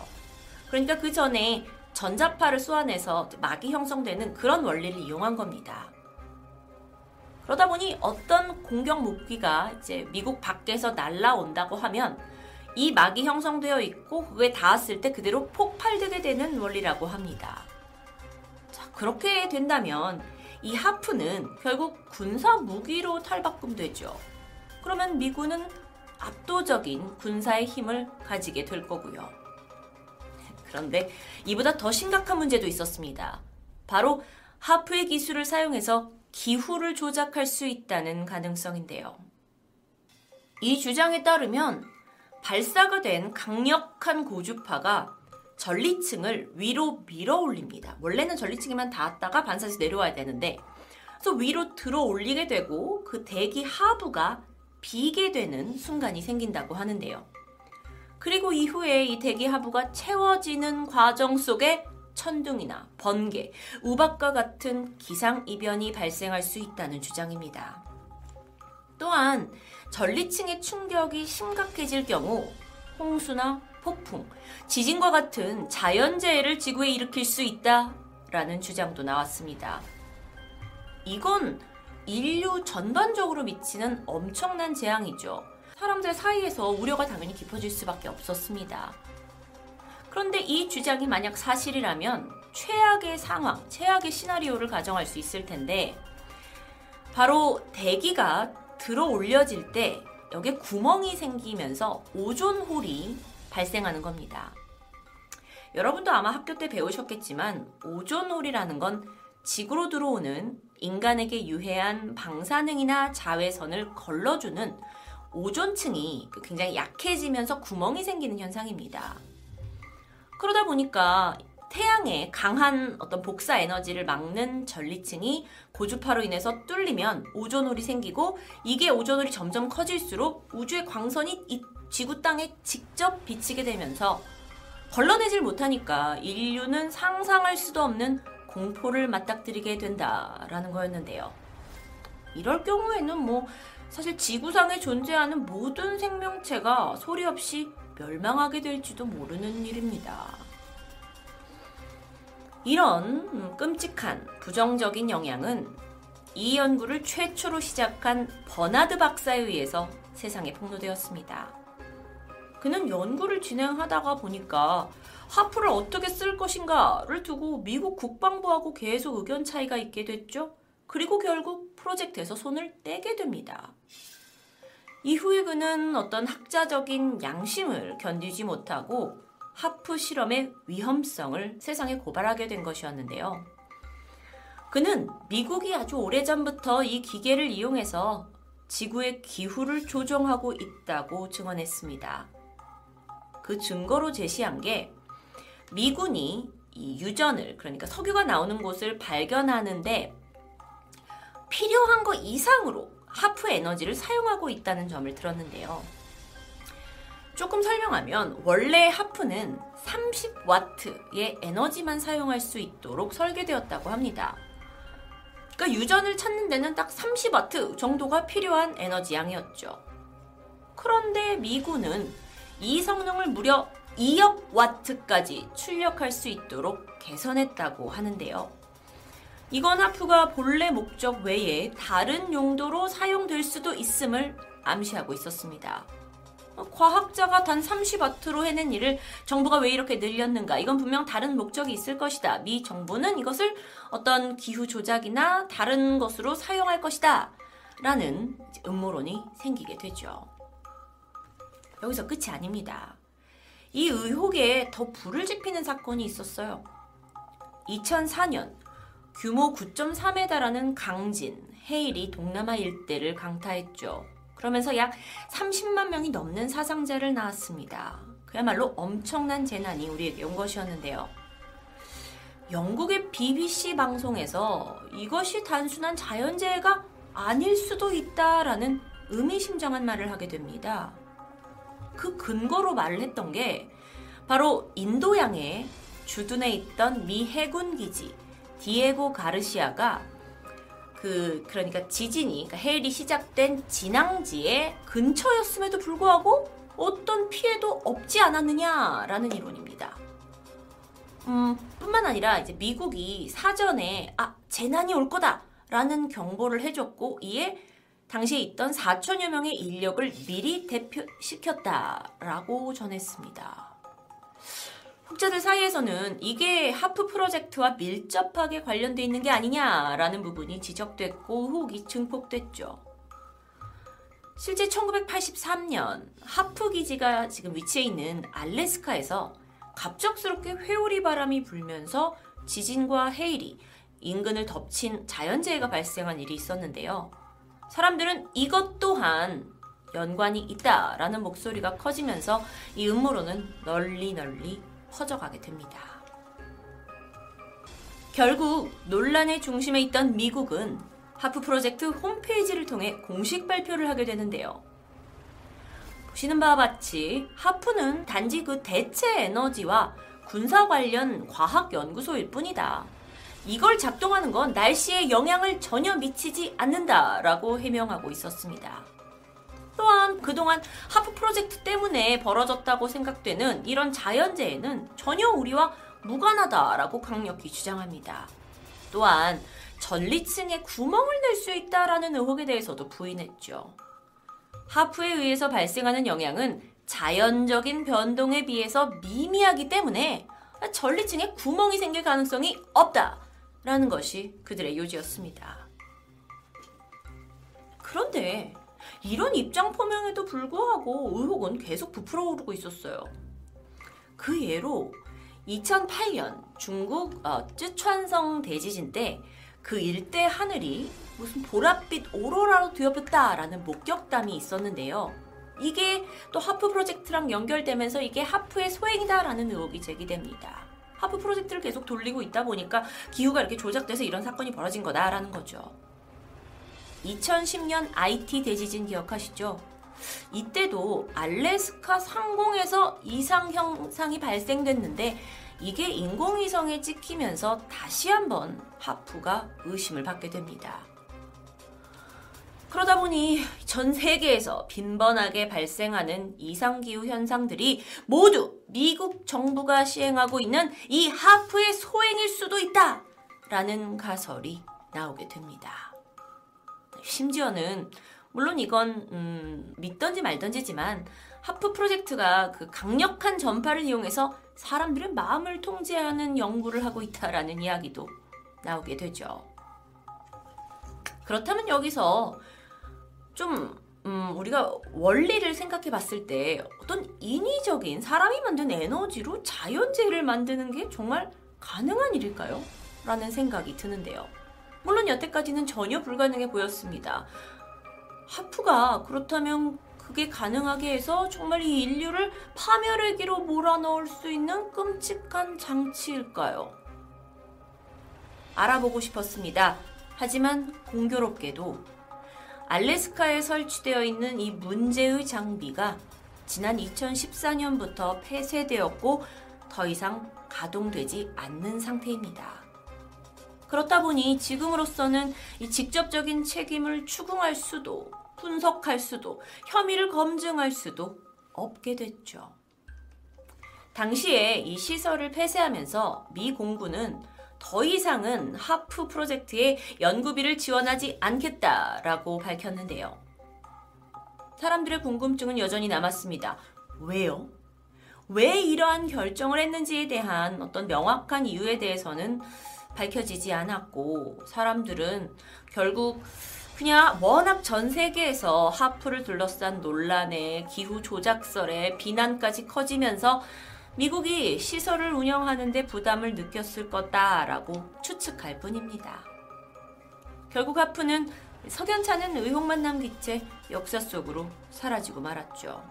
그러니까 그 전에 전자파를 쏘아내서 막이 형성되는 그런 원리를 이용한 겁니다. 그러다 보니 어떤 공격 무기가 이제 미국 밖에서 날라온다고 하면 이 막이 형성되어 있고 그게 닿았을 때 그대로 폭발되게 되는 원리라고 합니다. 자, 그렇게 된다면 이 하프는 결국 군사 무기로 탈바꿈되죠. 그러면 미군은 압도적인 군사의 힘을 가지게 될 거고요. 그런데 이보다 더 심각한 문제도 있었습니다. 바로 하프의 기술을 사용해서 기후를 조작할 수 있다는 가능성인데요. 이 주장에 따르면 발사가 된 강력한 고주파가 전리층을 위로 밀어 올립니다. 원래는 전리층에만 닿았다가 반사해서 내려와야 되는데, 그래서 위로 들어 올리게 되고 그 대기 하부가 비게 되는 순간이 생긴다고 하는데요. 그리고 이후에 이 대기 하부가 채워지는 과정 속에 천둥이나 번개, 우박과 같은 기상 이변이 발생할 수 있다는 주장입니다. 또한 전리층의 충격이 심각해질 경우 홍수나 폭풍, 지진과 같은 자연재해를 지구에 일으킬 수 있다라는 주장도 나왔습니다. 이건 인류 전반적으로 미치는 엄청난 재앙이죠. 사람들 사이에서 우려가 당연히 깊어질 수밖에 없었습니다. 그런데 이 주장이 만약 사실이라면 최악의 상황, 최악의 시나리오를 가정할 수 있을 텐데 바로 대기가 들어 올려질 때 여기에 구멍이 생기면서 오존홀이 발생하는 겁니다. 여러분도 아마 학교 때 배우셨겠지만 오존홀이라는 건 지구로 들어오는 인간에게 유해한 방사능이나 자외선을 걸러주는 오존층이 굉장히 약해지면서 구멍이 생기는 현상입니다. 그러다 보니까 태양의 강한 어떤 복사 에너지를 막는 전리층이 고주파로 인해서 뚫리면 오존홀이 생기고 이게 오존홀이 점점 커질수록 우주의 광선이 이 지구 땅에 직접 비치게 되면서 걸러내질 못하니까 인류는 상상할 수도 없는 공포를 맞닥뜨리게 된다라는 거였는데요. 이럴 경우에는 뭐 사실 지구상에 존재하는 모든 생명체가 소리 없이 멸망하게 될지도 모르는 일입니다. 이런 끔찍한 부정적인 영향은 이 연구를 최초로 시작한 버나드 박사에 의해서 세상에 폭로되었습니다. 그는 연구를 진행하다가 보니까 하프를 어떻게 쓸 것인가를 두고 미국 국방부하고 계속 의견 차이가 있게 됐죠. 그리고 결국 프로젝트에서 손을 떼게 됩니다. 이후에 그는 어떤 학자적인 양심을 견디지 못하고 하프 실험의 위험성을 세상에 고발하게 된 것이었는데요. 그는 미국이 아주 오래전부터 이 기계를 이용해서 지구의 기후를 조정하고 있다고 증언했습니다. 그 증거로 제시한 게 미군이 이 유전을 그러니까 석유가 나오는 곳을 발견하는데 필요한 것 이상으로 하프 에너지를 사용하고 있다는 점을 들었는데요. 조금 설명하면 원래 하프는 30와트의 에너지만 사용할 수 있도록 설계되었다고 합니다. 그러니까 유전을 찾는 데는 딱 30와트 정도가 필요한 에너지 양이었죠. 그런데 미군은 이 성능을 무려 2억 와트까지 출력할 수 있도록 개선했다고 하는데요. 이건 하프가 본래 목적 외에 다른 용도로 사용될 수도 있음을 암시하고 있었습니다. 과학자가 단 30와트로 해낸 일을 정부가 왜 이렇게 늘렸는가? 이건 분명 다른 목적이 있을 것이다. 미 정부는 이것을 어떤 기후 조작이나 다른 것으로 사용할 것이다. 라는 음모론이 생기게 되죠. 여기서 끝이 아닙니다. 이 의혹에 더 불을 지피는 사건이 있었어요. 2004년 규모 9.3에 달하는 강진, 헤일이 동남아 일대를 강타했죠. 그러면서 약 30만 명이 넘는 사상자를 낳았습니다. 그야말로 엄청난 재난이 우리에게 온 것이었는데요. 영국의 BBC 방송에서 이것이 단순한 자연재해가 아닐 수도 있다라는 의미심장한 말을 하게 됩니다. 그 근거로 말을 했던 게 바로 인도양에 주둔해 있던 미 해군 기지 디에고 가르시아가 그 그러니까 지진이 그러니까 해일이 시작된 진앙지의 근처였음에도 불구하고 어떤 피해도 없지 않았느냐라는 이론입니다. 음, 뿐만 아니라 이제 미국이 사전에 아 재난이 올 거다라는 경보를 해줬고 이에 당시에 있던 4천여 명의 인력을 미리 대표시켰다라고 전했습니다. 학자들 사이에서는 이게 하프 프로젝트와 밀접하게 관련돼 있는 게 아니냐라는 부분이 지적됐고 의혹이 증폭됐죠. 실제 1983년 하프 기지가 지금 위치해 있는 알래스카에서 갑작스럽게 회오리 바람이 불면서 지진과 해일이 인근을 덮친 자연재해가 발생한 일이 있었는데요. 사람들은 이것 또한 연관이 있다라는 목소리가 커지면서 이 음모론은 널리 널리 퍼져가게 됩니다. 결국 논란의 중심에 있던 미국은 하프 프로젝트 홈페이지를 통해 공식 발표를 하게 되는데요. 보시는 바와 같이 하프는 단지 그 대체 에너지와 군사 관련 과학 연구소일 뿐이다. 이걸 작동하는 건 날씨에 영향을 전혀 미치지 않는다라고 해명하고 있었습니다. 또한 그동안 하프 프로젝트 때문에 벌어졌다고 생각되는 이런 자연재해는 전혀 우리와 무관하다라고 강력히 주장합니다. 또한 전리층에 구멍을 낼 수 있다라는 의혹에 대해서도 부인했죠. 하프에 의해서 발생하는 영향은 자연적인 변동에 비해서 미미하기 때문에 전리층에 구멍이 생길 가능성이 없다라는 것이 그들의 요지였습니다. 그런데 이런 입장 표명에도 불구하고 의혹은 계속 부풀어 오르고 있었어요. 그 예로 2008년 중국 어, 쯔촨성 대지진 때 그 일대 하늘이 무슨 보랏빛 오로라로 뒤엎였다라는 목격담이 있었는데요. 이게 또 하프 프로젝트랑 연결되면서 이게 하프의 소행이다라는 의혹이 제기됩니다. 하프 프로젝트를 계속 돌리고 있다 보니까 기후가 이렇게 조작돼서 이런 사건이 벌어진 거다라는 거죠. 2010년 IT 대지진 기억하시죠? 이때도 알래스카 상공에서 이상 현상이 발생됐는데 이게 인공위성에 찍히면서 다시 한번 하프가 의심을 받게 됩니다. 그러다 보니 전 세계에서 빈번하게 발생하는 이상기후 현상들이 모두 미국 정부가 시행하고 있는 이 하프의 소행일 수도 있다! 라는 가설이 나오게 됩니다. 심지어는 물론 이건 음, 믿던지 말던지지만 하프 프로젝트가 그 강력한 전파를 이용해서 사람들의 마음을 통제하는 연구를 하고 있다라는 이야기도 나오게 되죠. 그렇다면 여기서 좀 음, 우리가 원리를 생각해 봤을 때 어떤 인위적인 사람이 만든 에너지로 자연재해를 만드는 게 정말 가능한 일일까요? 라는 생각이 드는데요. 물론 여태까지는 전혀 불가능해 보였습니다. 하프가 그렇다면 그게 가능하게 해서 정말 이 인류를 파멸의기로 몰아넣을 수 있는 끔찍한 장치일까요? 알아보고 싶었습니다. 하지만 공교롭게도 알래스카에 설치되어 있는 이 문제의 장비가 지난 2014년부터 폐쇄되었고 더 이상 가동되지 않는 상태입니다. 그렇다 보니 지금으로서는 이 직접적인 책임을 추궁할 수도 분석할 수도 혐의를 검증할 수도 없게 됐죠. 당시에 이 시설을 폐쇄하면서 미 공군은 더 이상은 하프 프로젝트에 연구비를 지원하지 않겠다라고 밝혔는데요. 사람들의 궁금증은 여전히 남았습니다. 왜요? 왜 이러한 결정을 했는지에 대한 어떤 명확한 이유에 대해서는 밝혀지지 않았고 사람들은 결국 그냥 워낙 전 세계에서 하프를 둘러싼 논란에 기후 조작설에 비난까지 커지면서 미국이 시설을 운영하는데 부담을 느꼈을 거다라고 추측할 뿐입니다. 결국 하프는 석연찮은 의혹만 남긴 채 역사 속으로 사라지고 말았죠.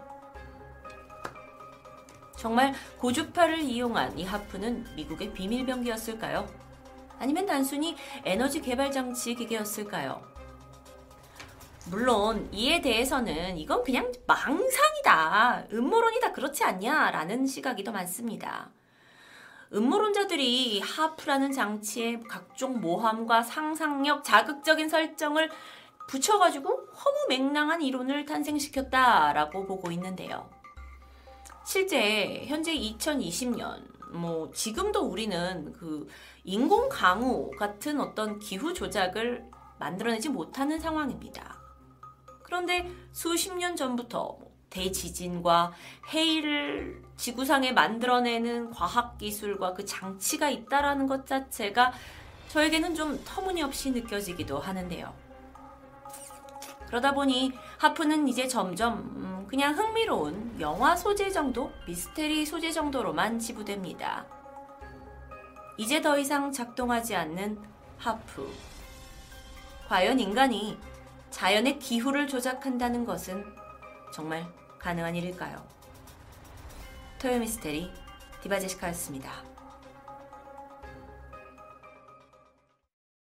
정말 고주파를 이용한 이 하프는 미국의 비밀병기였을까요? 아니면 단순히 에너지 개발 장치 기계였을까요? 물론 이에 대해서는 이건 그냥 망상이다. 음모론이다. 그렇지 않냐? 라는 시각이 더 많습니다. 음모론자들이 하프라는 장치에 각종 모함과 상상력, 자극적인 설정을 붙여가지고 허무맹랑한 이론을 탄생시켰다라고 보고 있는데요. 실제 현재 2020년 뭐 지금도 우리는 그 인공 강우 같은 어떤 기후 조작을 만들어내지 못하는 상황입니다. 그런데 수십 년 전부터 뭐 대지진과 해일을 지구상에 만들어내는 과학기술과 그 장치가 있다라는 것 자체가 저에게는 좀 터무니없이 느껴지기도 하는데요. 그러다 보니 하프는 이제 점점 음, 그냥 흥미로운 영화 소재 정도, 미스테리 소재 정도로만 지부됩니다. 이제 더 이상 작동하지 않는 하프. 과연 인간이 자연의 기후를 조작한다는 것은 정말 가능한 일일까요? 토요 미스테리 디바제시카였습니다.